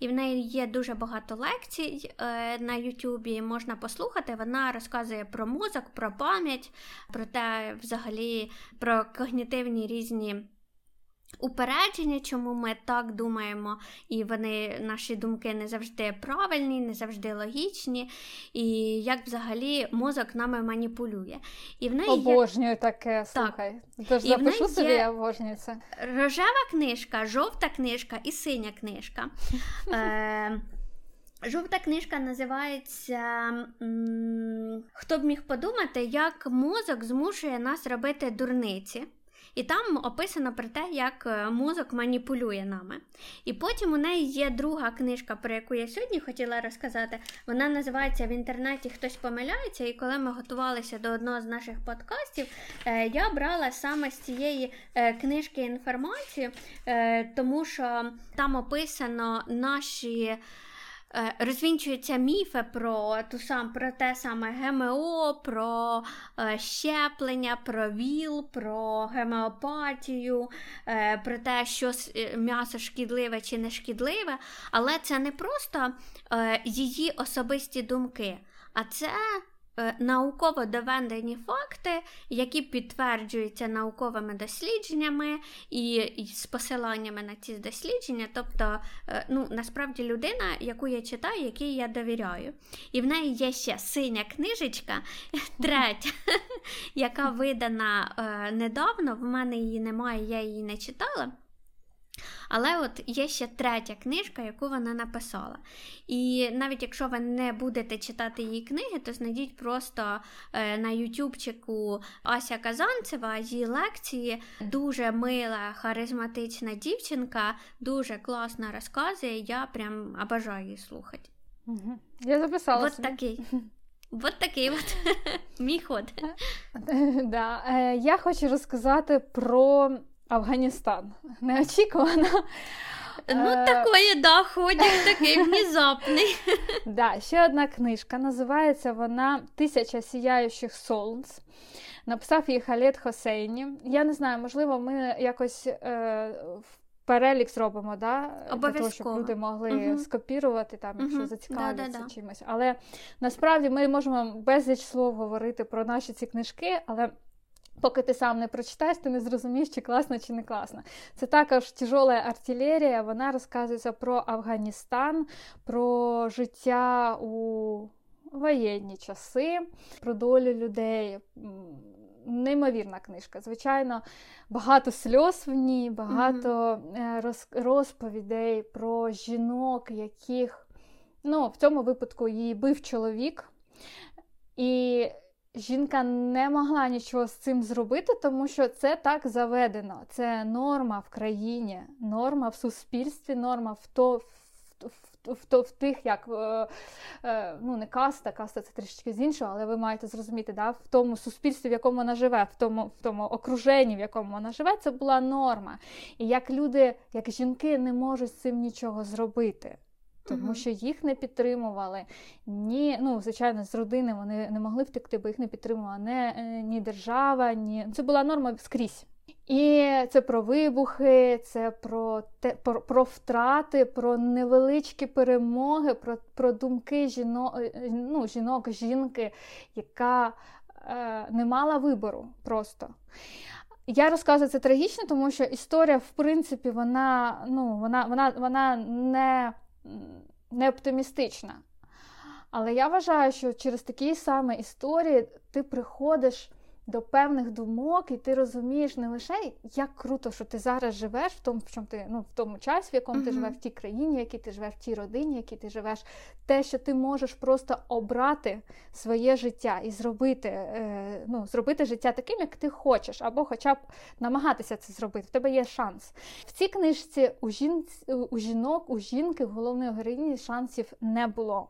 і в неї є дуже багато лекцій е, на Ютубі. Можна послухати. Вона розказує про мозок, про пам'ять, про те, взагалі, про когнітивні різні упередження, чому ми так думаємо, і вони, наші думки не завжди правильні, не завжди логічні, і як взагалі мозок нами маніпулює. І в неї Обожнюю є... таке, слухай. Тож запишу собі, я обожнюю це. Рожева книжка, жовта книжка і синя книжка. Е, жовта книжка називається Хто б міг подумати, як мозок змушує нас робити дурниці. І там описано про те, як е, мозок маніпулює нами. І потім у неї є друга книжка, про яку я сьогодні хотіла розказати. Вона називається В інтернеті Хтось помиляється. І коли ми готувалися до одного з наших подкастів, е, я брала саме з цієї е, книжки інформацію, тому що там описано наші. Е, розвінчуються міфи про ту сам, про те саме ГМО, про е, щеплення, про ВІЛ, про гемеопатію, е, про те, що м'ясо шкідливе чи не шкідливе, але це не просто її особисті думки, а це науково доведені факти, які підтверджуються науковими дослідженнями і, і з посиланнями на ці дослідження. Тобто, е, ну, насправді людина, яку я читаю, якій я довіряю. І в неї є ще синя книжечка, третя, яка видана е, недавно. В мене її немає, я її не читала. Але от є ще третя книжка, яку вона написала. І навіть якщо ви не будете читати її книги, то знайдіть просто е, на ютубчику Ася Казанцева її лекції. Дуже мила, харизматична дівчинка, дуже класно розказує. Я прям обожаю її слухати. Я записала. От такий. От такий от мій ход. Да. Е, я хочу розказати про Афганістан. Неочікувано. Ну, е, такої, да, ходять такий внезапний. Да, Ще одна книжка. Називається вона Тисяча сіяючих сонць. Написав її Халет Хосейні. Я не знаю, можливо, ми якось е, перелік зробимо, да? для того, щоб люди могли угу. скопірувати, там, якщо угу. зацікавляться да, да, чимось. Але насправді ми можемо безліч слов говорити про наші ці книжки, але Поки ти сам не прочитаєш, ти не зрозумієш, чи класно, чи не класно. Це також тяжола артилерія, вона розказується про Афганістан, про життя у воєнні часи, про долю людей. Неймовірна книжка. Звичайно, багато сльоз в ній, багато mm-hmm. розповідей про жінок, яких ну, в цьому випадку її бив чоловік. І жінка не могла нічого з цим зробити, тому що це так заведено. Це норма в країні, норма в суспільстві, норма в то. В, в, в тих, як е, е, ну не каста, каста це трішки з іншого, але ви маєте зрозуміти, да, в тому суспільстві, в якому вона живе, в тому в тому окруженні, в якому вона живе, це була норма. І як люди, як жінки не можуть з цим нічого зробити тому що їх не підтримували. Ні, ну звичайно, з родини вони не могли втекти, бо їх не підтримувала не, е, ні держава, ні це була норма скрізь. І це про вибухи, це про те, про, про втрати, про невеличкі перемоги, про про думки жінок, е, ну, жінок, жінки, яка е, не мала вибору просто. Я розказую це трагічно, тому що історія, в принципі, вона ну, вона, вона, вона не не оптимістична. Але я вважаю, що через такі саме історії ти приходиш до певних думок, і ти розумієш не лише як круто, що ти зараз живеш в тому, в чому ти ну в тому часі, в якому uh-huh. ти живеш в тій країні, в якій ти живеш, в тій родині, в якій ти живеш, те, що ти можеш просто обрати своє життя і зробити е, ну, зробити життя таким, як ти хочеш, або хоча б намагатися це зробити. В тебе є шанс. В цій книжці у жін... у жінок, у жінки, в головної героїні шансів не було.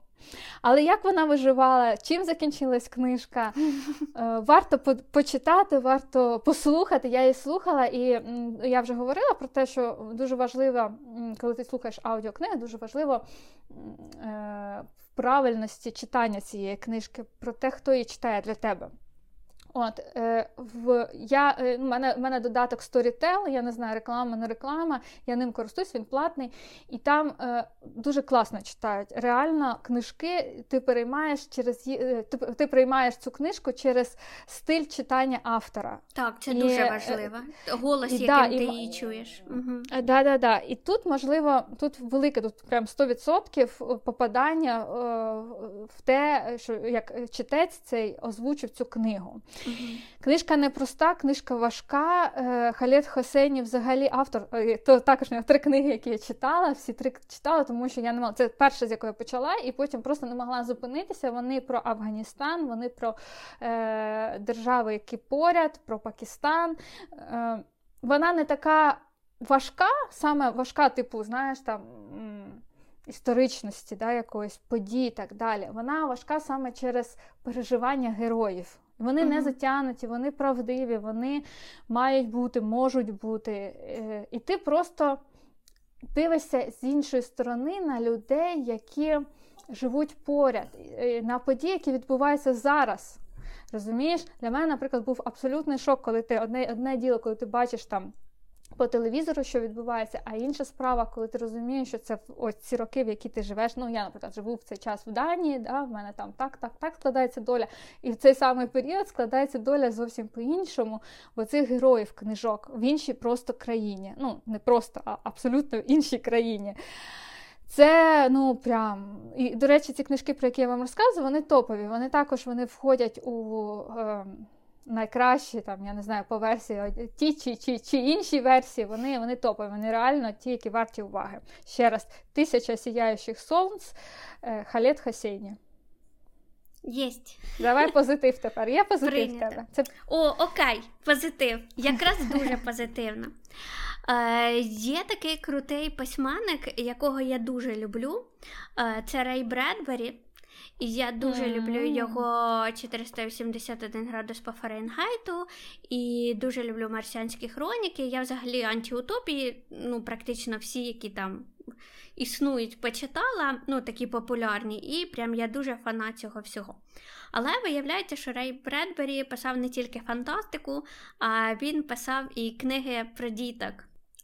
Але як вона виживала, чим закінчилась книжка? Е, варто почитати, варто послухати. Я її слухала, і я вже говорила про те, що дуже важливо, коли ти слухаєш аудіокниги, дуже важливо е, в правильності читання цієї книжки, про те, хто її читає для тебе. От, е, в, я, е, мене в мене додаток Storytel, я не знаю, реклама, не реклама, я ним користуюсь, він платний. І там е, дуже класно читають. Реально, книжки ти переймаєш через е, ти, ти приймаєш цю книжку через стиль читання автора. Так, це і, дуже важливо. Голос, і, яким да, ти і, її чуєш. Угу. Да, да, да. І тут, можливо, тут велике, тут прям 100% попадання е, в те, що як читець цей озвучив цю книгу. Книжка непроста, книжка важка. Е, Халет Хосейні взагалі автор, е, то також не три книги, які я читала, всі три читала, тому що я не мала. Це перша, з якої я почала, і потім просто не могла зупинитися. Вони про Афганістан, вони про е, держави, які поряд, про Пакистан. Е, Вона не така важка, саме важка, типу, знаєш, там. Історичності да, якоїсь подій і так далі. Вона важка саме через переживання героїв. Вони uh-huh. не затягнуті, вони правдиві, вони мають бути, можуть бути. Е, і ти просто дивишся з іншої сторони на людей, які живуть поряд, е, на події, які відбуваються зараз. Розумієш, для мене, наприклад, був абсолютний шок, коли ти одне одне діло, коли ти бачиш там по телевізору, що відбувається, а інша справа, коли ти розумієш, що це ось ці роки, в які ти живеш. Ну, я, наприклад, живу в цей час в Данії, да, в мене там так, так, так складається доля. І в цей самий період складається доля зовсім по-іншому, бо цих героїв книжок в іншій просто країні. Ну, не просто, а абсолютно в іншій країні. Це, ну, прям. І, до речі, ці книжки, про які я вам розказую, вони топові. Вони також вони входять у. Е, найкращі, там, я не знаю, по версії ті чи чи, чи інші версії, вони вони топові, вони реально ті, які варті уваги. Ще раз, тисяча сіяючих сонць, е, Халет Хасейні. Єсть. Давай позитив тепер. Є позитив в тебе. Це... О, окей, позитив. Якраз дуже позитивно. Е, Є такий крутий письменник, якого я дуже люблю. Е, Це Рей Бредбері. І я дуже mm-hmm. люблю його 481 градус по Фаренгайту, і дуже люблю марсіанські хроніки. Я взагалі антиутопії, ну, практично всі, які там існують, почитала, ну, такі популярні, і прям я дуже фанат цього всього. Але виявляється, що Рей Бредбері писав не тільки фантастику, а він писав і книги про діток.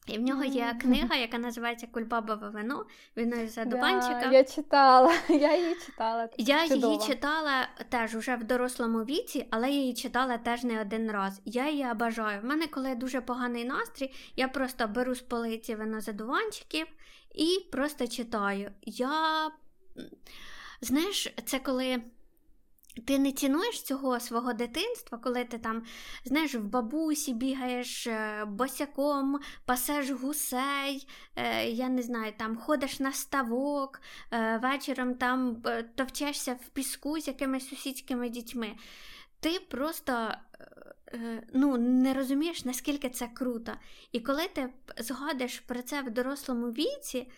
І в нього є книга, яка називається Кульбабове вино. Вино із одуванчика. Да, я читала, я її читала. Я Чудово. її читала теж уже в дорослому віці, але я її читала теж не один раз. Я її обожаю. В мене, коли дуже поганий настрій, я просто беру з полиці вино з одуванчиків і просто читаю. Я. Знаєш, це коли ти не цінуєш цього свого дитинства, коли ти там, знаєш, в бабусі бігаєш е, босяком, пасеш гусей, е, я не знаю, там ходиш на ставок, е, вечором там товчешся в піску з якимись сусідськими дітьми. ти просто ну, не розумієш, наскільки це круто. І коли ти згадуєш про це в дорослому віці,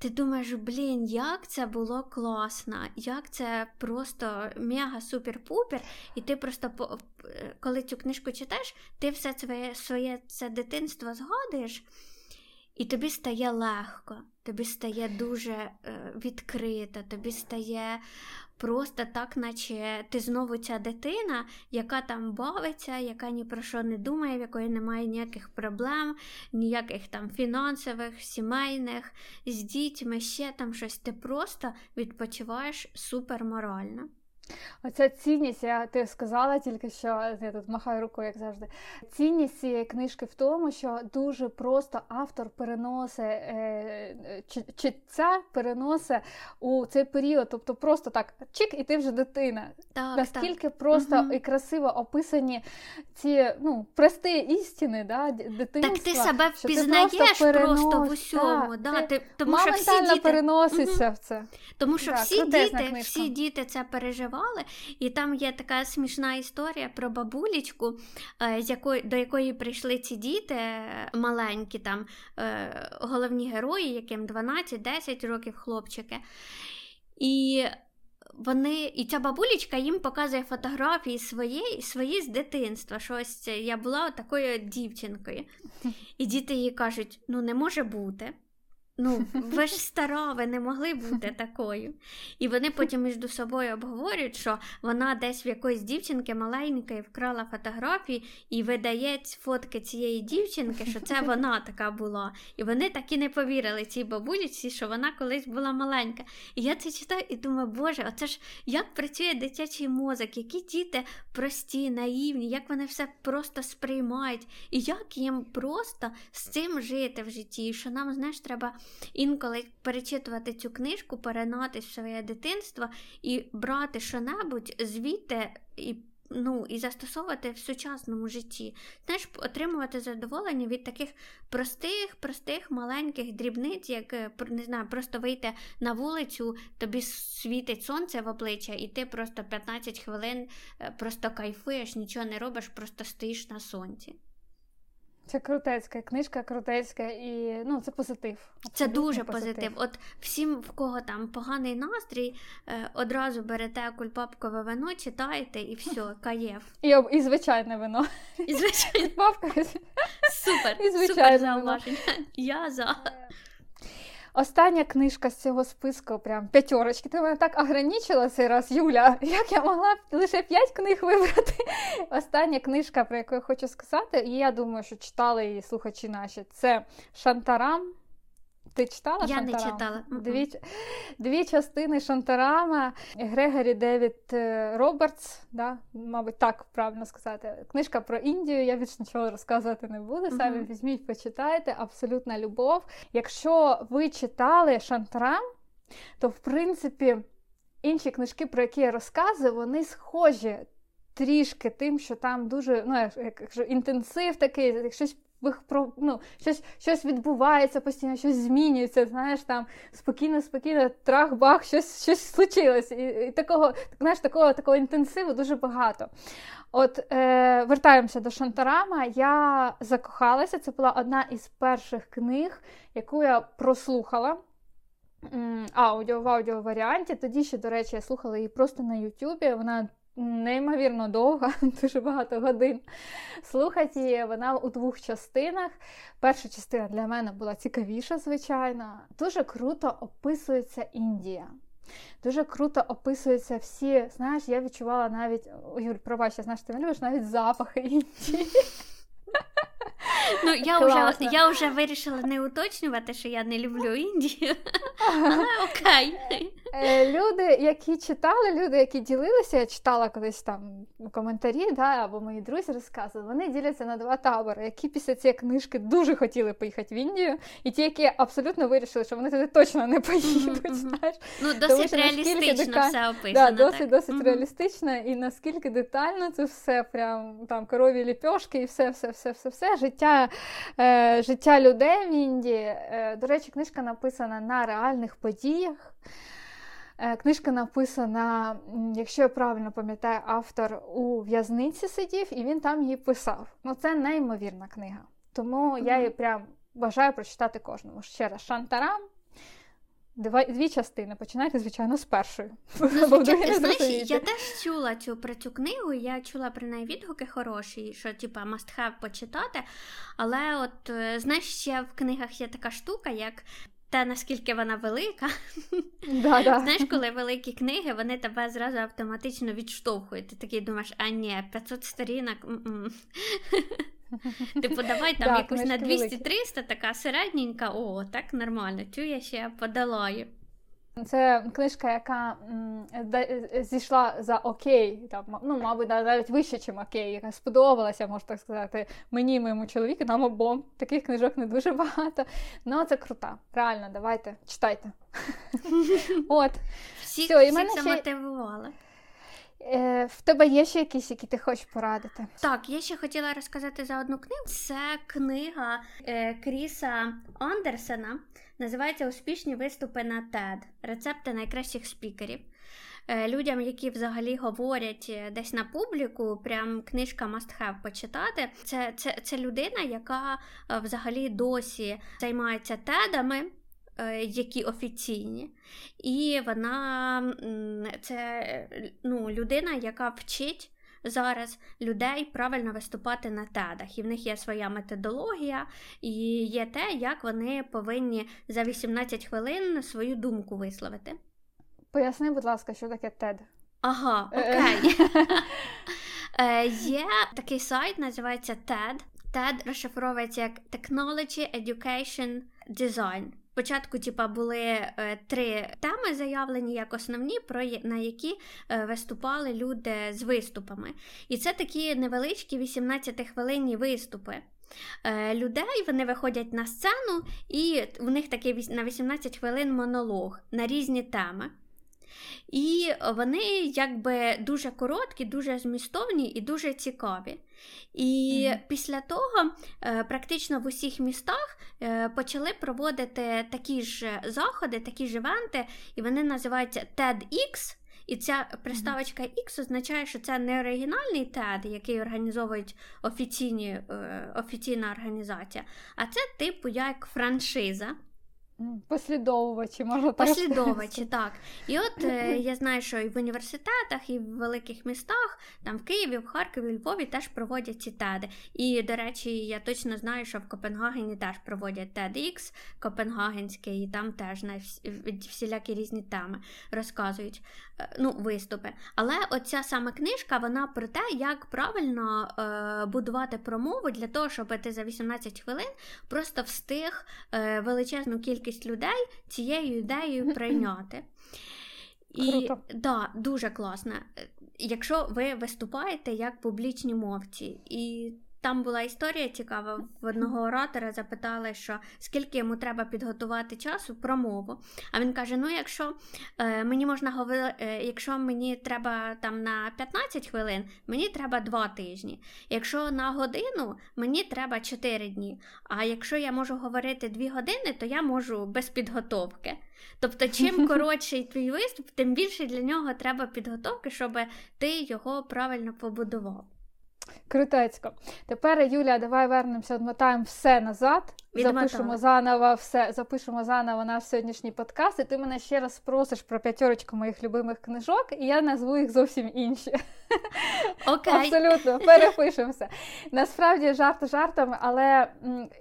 ти думаєш, блін, як це було класно, як це просто мега-супер-пупер. І ти просто, коли цю книжку читаєш, ти все своє, своє це дитинство згадуєш, і тобі стає легко, тобі стає дуже е, відкрито, тобі стає просто так, наче ти знову ця дитина, яка там бавиться, яка ні про що не думає, в якої немає ніяких проблем, ніяких там фінансових, сімейних, з дітьми, ще там щось. Ти просто відпочиваєш супер морально. Оця цінність, я ти сказала тільки що я тут махаю рукою, як завжди. Цінність цієї книжки в тому, що дуже просто автор переносить е, читця переносить у цей період, тобто просто так чик, і ти вже дитина. Так, Наскільки так. просто угу. і красиво описані ці ну, прості істини, да, дитинства. Так ти себе впізнаєш просто, перенос... просто в усьому. Так, да, ти, тому що всі діти... переноситься угу. в це. Тому що так, всі діти, всі діти це переживають малювали. І там є така смішна історія про бабулечку, е, до якої прийшли ці діти е, маленькі, там е, головні герої, яким 12-10 років хлопчики. І вони, І ця бабулечка їм показує фотографії своєї свої з дитинства. що ось Я була такою дівчинкою. І діти їй кажуть: ну не може бути. Ну, ви ж стара, ви не могли бути такою. І вони потім між собою обговорюють, що вона десь в якоїсь дівчинки маленької вкрала фотографії і видає фотки цієї дівчинки, що це вона така була. І вони так і не повірили цій бабуліці, що вона колись була маленька. І я це читаю і думаю, Боже, оце ж як працює дитячий мозок, які діти прості, наївні, як вони все просто сприймають, і як їм просто з цим жити в житті. І що нам, знаєш, треба інколи перечитувати цю книжку, перенати своє дитинство і брати що-небудь звідти і ну, і застосовувати в сучасному житті. Знаєш, отримувати задоволення від таких простих, простих, маленьких дрібниць, як е, не знаю, просто вийти на вулицю, тобі світить сонце в обличчя, і ти просто 15 хвилин е, просто кайфуєш, нічого не робиш, просто стоїш на сонці. Це крутецька книжка, крутецька і ну це позитив. Це дуже позитив. позитив. От всім, в кого там поганий настрій, е, одразу берете кульпапкове вино, читаєте і все, каєв. І і звичайне вино. І звичайне Супер. І звичайне вино. Я за. Остання книжка з цього списку, прям п'ятерочки. Ти мене так ограничила цей раз, Юля. Як я могла лише п'ять книг вибрати? Остання книжка, про яку я хочу сказати, і я думаю, що читали її слухачі наші, це Шантарам. Ти читала Я Шантарам? не читала. Дві дві частини Шантарама Грегорі Девід е, Робертс, да? мабуть, так правильно сказати. Книжка про Індію. Я більш нічого розказувати не буду. Самі uh-huh. візьміть, почитайте. Абсолютна любов. Якщо ви читали Шантарам, то в принципі інші книжки, про які я розказую, вони схожі. Трішки тим, що там дуже ну, якщо інтенсив такий, щось ну, щось щось відбувається постійно, щось змінюється. Знаєш, там спокійно, спокійно, трах-бах, щось щось случилось. І, і такого знаєш, такого такого інтенсиву дуже багато. От е, вертаємося до Шантарама. Я закохалася. Це була одна із перших книг, яку я прослухала. Аудіо в аудіо варіанті. Тоді ще, до речі, я слухала її просто на Ютубі. Вона неймовірно довга, дуже багато годин. Слухати її вона у двох частинах. Перша частина для мене була цікавіша, звичайно. Дуже круто описується Індія. Дуже круто описуються всі. Знаєш, я відчувала навіть Юль, пробач, я знаєш, ти не любиш навіть запахи Індії. Ну, я вже я вже вирішила не уточнювати, що я не люблю Індію. Але окей. Е, люди, які читали, люди, які ділилися, я читала колись там коментарі, да, або мої друзі розказували, вони діляться на два табори, які після цієї книжки дуже хотіли поїхати в Індію, і ті, які абсолютно вирішили, що вони туди точно не поїдуть. Mm-hmm. знаєш. Ну, Досить Тому, реалістично дека... все описано. Да, Досить так. досить mm-hmm. реалістично, і наскільки детально це все, прям там корові ліпьошки і все, все, все, все, все. Життя е, життя людей в Індії. Е, До речі, книжка написана на реальних подіях. Е, книжка написана, якщо я правильно пам'ятаю, автор у в'язниці сидів і він там її писав. Ну, це неймовірна книга. Тому mm-hmm. я її прям бажаю прочитати кожному. Ще раз, Шантарам. Два, дві частини. Починайте, звичайно, з першої. Ну, звичайно, знаєш, Я теж чула цю про цю книгу, я чула про неї відгуки хороші, що типа must have почитати. Але от е, знаєш, ще в книгах є така штука, як те, наскільки вона велика. Да, да. Знаєш, коли великі книги, вони тебе зразу автоматично відштовхують. Ти такий думаєш, а ні, 500 сторінок. Типу, давай там якусь на 200-300, така середненька, о, так нормально, чую, я ще подолаю. Це книжка, яка зійшла за окей, там, ну, мабуть, навіть вище, ніж окей, яка сподобалася, можна так сказати, мені, моєму чоловіку, нам обом. Таких книжок не дуже багато. Ну, це крута. Реально, давайте, читайте. От. Всіх, Все, і мене ще... мотивували. Е, В тебе є ще якісь, які ти хочеш порадити? Так, я ще хотіла розказати за одну книгу. Це книга е, Кріса Андерсена. Називається Успішні виступи на TED. Рецепти найкращих спікерів. Е, людям, які взагалі говорять е, десь на публіку, прям книжка must have почитати. Це це, це людина, яка е, взагалі досі займається тедами. Які офіційні, і вона це ну, людина, яка вчить зараз людей правильно виступати на тедах. І в них є своя методологія, і є те, як вони повинні за 18 хвилин свою думку висловити. Поясни, будь ласка, що таке TED? Ага, окей. Е, є такий сайт, називається TED. TED розшифровується як Technology Education Design. Спочатку, типа, були е, три теми заявлені як основні, про на які е, виступали люди з виступами. І це такі невеличкі 18-хвилинні виступи. Е, людей вони виходять на сцену, і у них такий на 18 хвилин монолог на різні теми. І вони якби дуже короткі, дуже змістовні і дуже цікаві. І mm-hmm. після того е, практично в усіх містах е, почали проводити такі ж заходи, такі ж івенти, і вони називаються TEDx. І ця приставочка X означає, що це не оригінальний TED, який організовують офіційні, е, офіційна організація, а це типу як франшиза. Послідовувачі, можна так Послідовувачі, так. І от е, я знаю, що і в університетах, і в великих містах, там в Києві, в Харкові, в Львові теж проводять ці теди. І, до речі, я точно знаю, що в Копенгагені теж проводять TEDx Копенгагенський, і там теж на всілякі різні теми розказують е, ну, виступи. Але оця саме книжка, вона про те, як правильно е, будувати промову для того, щоб ти за 18 хвилин просто встиг е, величезну кількість кількість людей цією ідеєю прийняти. І да, дуже класно. Якщо ви виступаєте як публічні мовці, і там була історія цікава. В одного оратора запитали, що скільки йому треба підготувати часу промову. А він каже: Ну, якщо е, мені можна говорити, е, якщо мені треба там на 15 хвилин, мені треба 2 тижні. Якщо на годину, мені треба 4 дні. А якщо я можу говорити 2 години, то я можу без підготовки. Тобто, чим коротший твій виступ, тим більше для нього треба підготовки, щоб ти його правильно побудував. Крутецько. Тепер, Юля, давай вернемося, відмотаємо все назад. Запишемо заново все, запишемо заново наш сьогоднішній подкаст, і ти мене ще раз спросиш про п'ятерочку моїх любимих книжок, і я назву їх зовсім інші. Окей. Абсолютно, перепишемося. Насправді жарт жартом, але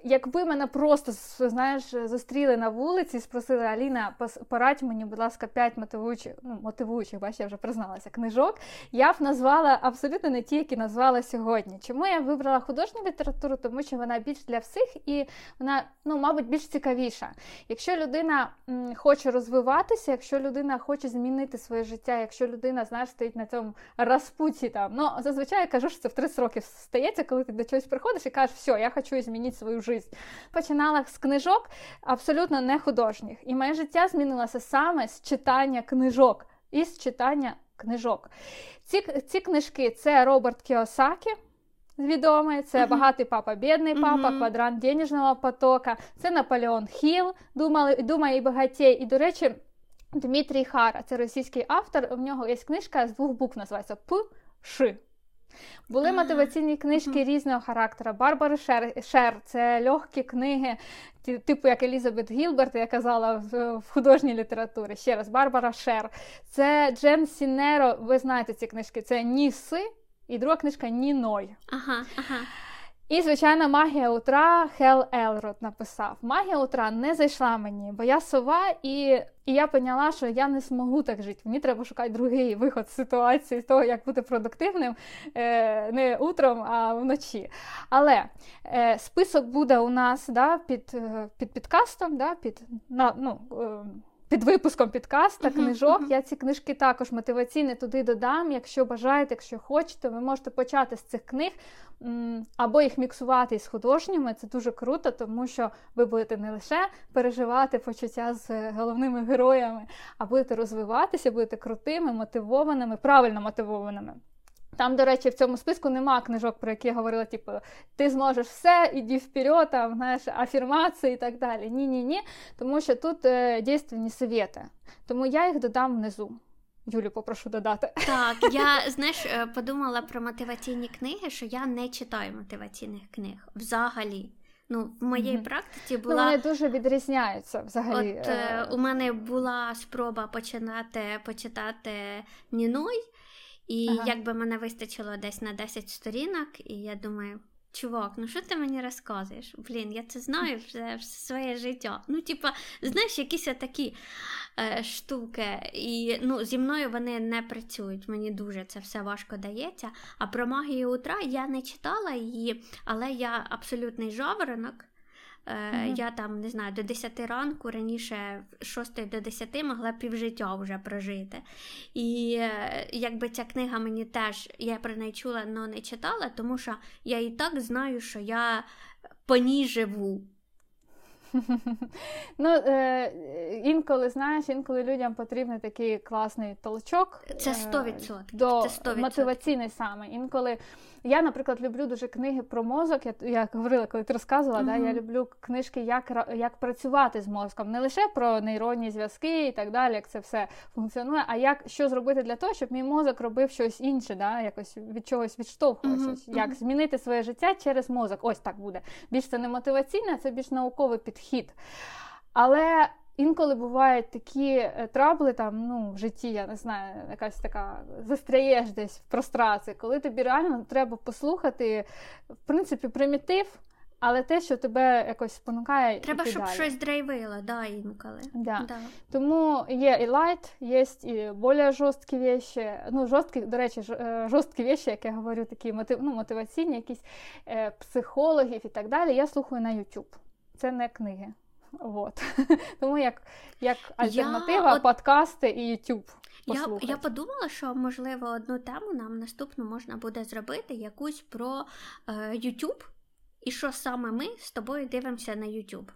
якби мене просто знаєш, зустріли на вулиці і спросили Аліна, порадь мені, будь ласка, п'ять мотивуючих, ну, мотивуючих, бач, я вже призналася, книжок, я б назвала абсолютно не ті, які назвала сьогодні. Чому я вибрала художню літературу? Тому що вона більш для всіх і вона, ну, мабуть, більш цікавіша. Якщо людина хоче розвиватися, якщо людина хоче змінити своє життя, якщо людина, знаєш, стоїть на цьому розпуті там, ну, зазвичай я кажу, що це в 30 років стається, коли ти до чогось приходиш і кажеш, все, я хочу змінити свою життя. Починала з книжок абсолютно не художніх. І моє життя змінилося саме з читання книжок і з читання книжок. Ці ці книжки це Роберт Кіосакі відомий, це uh-huh. багатий папа, бідний папа, uh-huh. квадрант денежного потока, це Наполеон Хіл, думали, думає і багатій. І, до речі, Дмитрій Хара, це російський автор. У нього є книжка з двох букв, називається П. Ш. Були мотиваційні книжки різного характеру. Барбара Шер, Шер це легкі книги, типу як Елізабет Гілберт, я казала в художній літературі. Ще раз, Барбара Шер. Це Джен Сінсеро, ви знаєте ці книжки, це Не ссы, і друга книжка Не ной. Ага, ага. І, звичайно, магия утра Хел Елрод написав. Магия утра не зайшла мені, бо я сова, і і я поняла, що я не змогу так жити. Мені треба шукати другий виход з ситуації, з того, як бути продуктивним е, не утром, а вночі. Але е, список буде у нас да, під е, під підкастом, да, під на, ну, е, під випуском підкаста, книжок. Я ці книжки також мотиваційні туди додам. Якщо бажаєте, якщо хочете, ви можете почати з цих книг або їх міксувати із художніми. Це дуже круто, тому що ви будете не лише переживати почуття з головними героями, а будете розвиватися, будете крутими, мотивованими, правильно мотивованими. Там, до речі, в цьому списку нема книжок, про які я говорила, типу, ти зможеш все, іди вперед, там, знаєш, афірмації і так далі. Ні-ні ні. Тому що тут е, дійственні совєти. Тому я їх додам внизу. Юлю, попрошу додати. Так, я знаєш, е, подумала про мотиваційні книги, що я не читаю мотиваційних книг взагалі. Ну, в моїй mm-hmm. практиці ну, була Ну, вони дуже відрізняються взагалі. От е... у мене була спроба починати почитати Ніной. І ага. якби мене вистачило десь на 10 сторінок, і я думаю, чувак, ну що ти мені розказуєш? Блін, я це знаю вже все своє життя. Ну, типа, знаєш, якісь такі е, штуки, і ну, зі мною вони не працюють. Мені дуже це все важко дається. А про магію утра я не читала її, але я абсолютний жаворонок. Mm-hmm. Я там не знаю, до 10 ранку раніше з 6 до 10 могла півжиття вже прожити. І е, якби ця книга мені теж, я про неї чула, але не читала, тому що я і так знаю, що я по ній живу. Ну, е, інколи, знаєш, інколи людям потрібен такий класний толчок. Це 100%. Е, до це 100%. мотиваційний саме. Інколи я, наприклад, люблю дуже книги про мозок. Я я говорила, коли ти розказувала, uh-huh. да, я люблю книжки, як як працювати з мозком. Не лише про нейронні зв'язки і так далі, як це все функціонує, а як що зробити для того, щоб мій мозок робив щось інше, да, якось від чогось відштовхувався. Uh-huh. Як змінити своє життя через мозок. Ось так буде. Більш це не мотиваційне, це більш науковий підхід. Але Інколи бувають такі е, трабли там, ну, в житті, я не знаю, якась така застряєш десь в прострації, коли тобі реально треба послухати, в принципі, примітив, але те, що тебе якось спонукає. Треба, щоб далі. щось драйвило, да, інколи. Да. Да. Тому є і light, є і більш жорсткі вещі. Ну, жорсткі, до речі, е, жорсткі вещі, як я говорю, такі мотив, ну, мотиваційні, якісь е, психологів і так далі. Я слухаю на YouTube. Це не книги. Вот. Тому як як альтернатива, я, подкасти і YouTube. Я я подумала, що можливо одну тему нам наступну можна буде зробити якусь про е, і що саме ми з тобою дивимося на YouTube.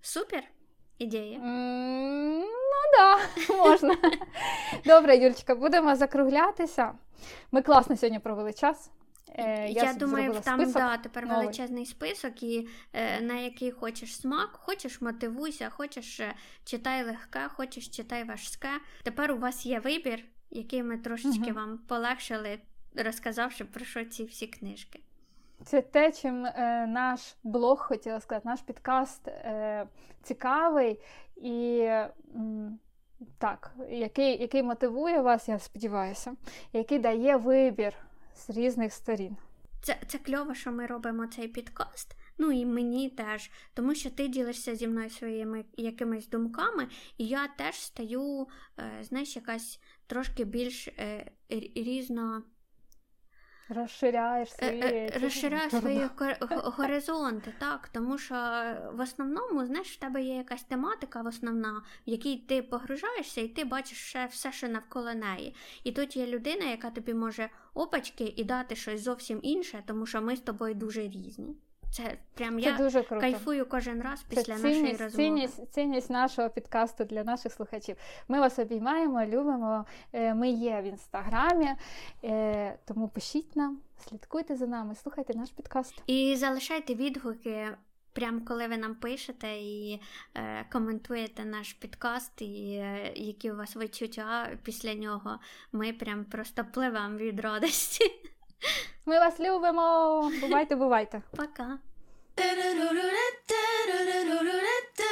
Супер ідея? Mm, ну да, можна. Добре, Юльчика, будемо закруглятися. Ми класно сьогодні провели час. Е, я, я думаю, там список да, тепер новий. величезний список, і е, на який хочеш смак, хочеш мотивуйся, хочеш е, читай легке, хочеш читай важке. Тепер у вас є вибір, який ми трошечки угу. вам полегшили, розказавши про що ці всі книжки. Це те, чим е, наш блог, хотіла сказати, наш підкаст е, цікавий і. М- так, який який мотивує вас, я сподіваюся, який дає вибір з різних сторін. Це це кльово, що ми робимо цей підкаст. Ну і мені теж, тому що ти ділишся зі мною своїми якимись думками, і я теж стаю, е, знаєш, якась трошки більш е, різно Розширяєш свої е, е, розширяєш свої горизонти, так. Тому що в основному, знаєш, в тебе є якась тематика, в основна, в якій ти погружаєшся, і ти бачиш ще все, що навколо неї. І тут є людина, яка тобі може опачки і дати щось зовсім інше, тому що ми з тобою дуже різні. Це прям Це я дуже круто. кайфую кожен раз після Це цінність, нашої розмови. Цінність, цінність нашого підкасту для наших слухачів. Ми вас обіймаємо, любимо. Е, ми є в інстаграмі, е, тому пишіть нам, слідкуйте за нами, слухайте наш підкаст. І залишайте відгуки Прям коли ви нам пишете і е, коментуєте наш підкаст, і е, які у вас відчуття після нього, ми прям просто пливемо від радості. Ми вас любимо. Бувайте, бувайте. Пока.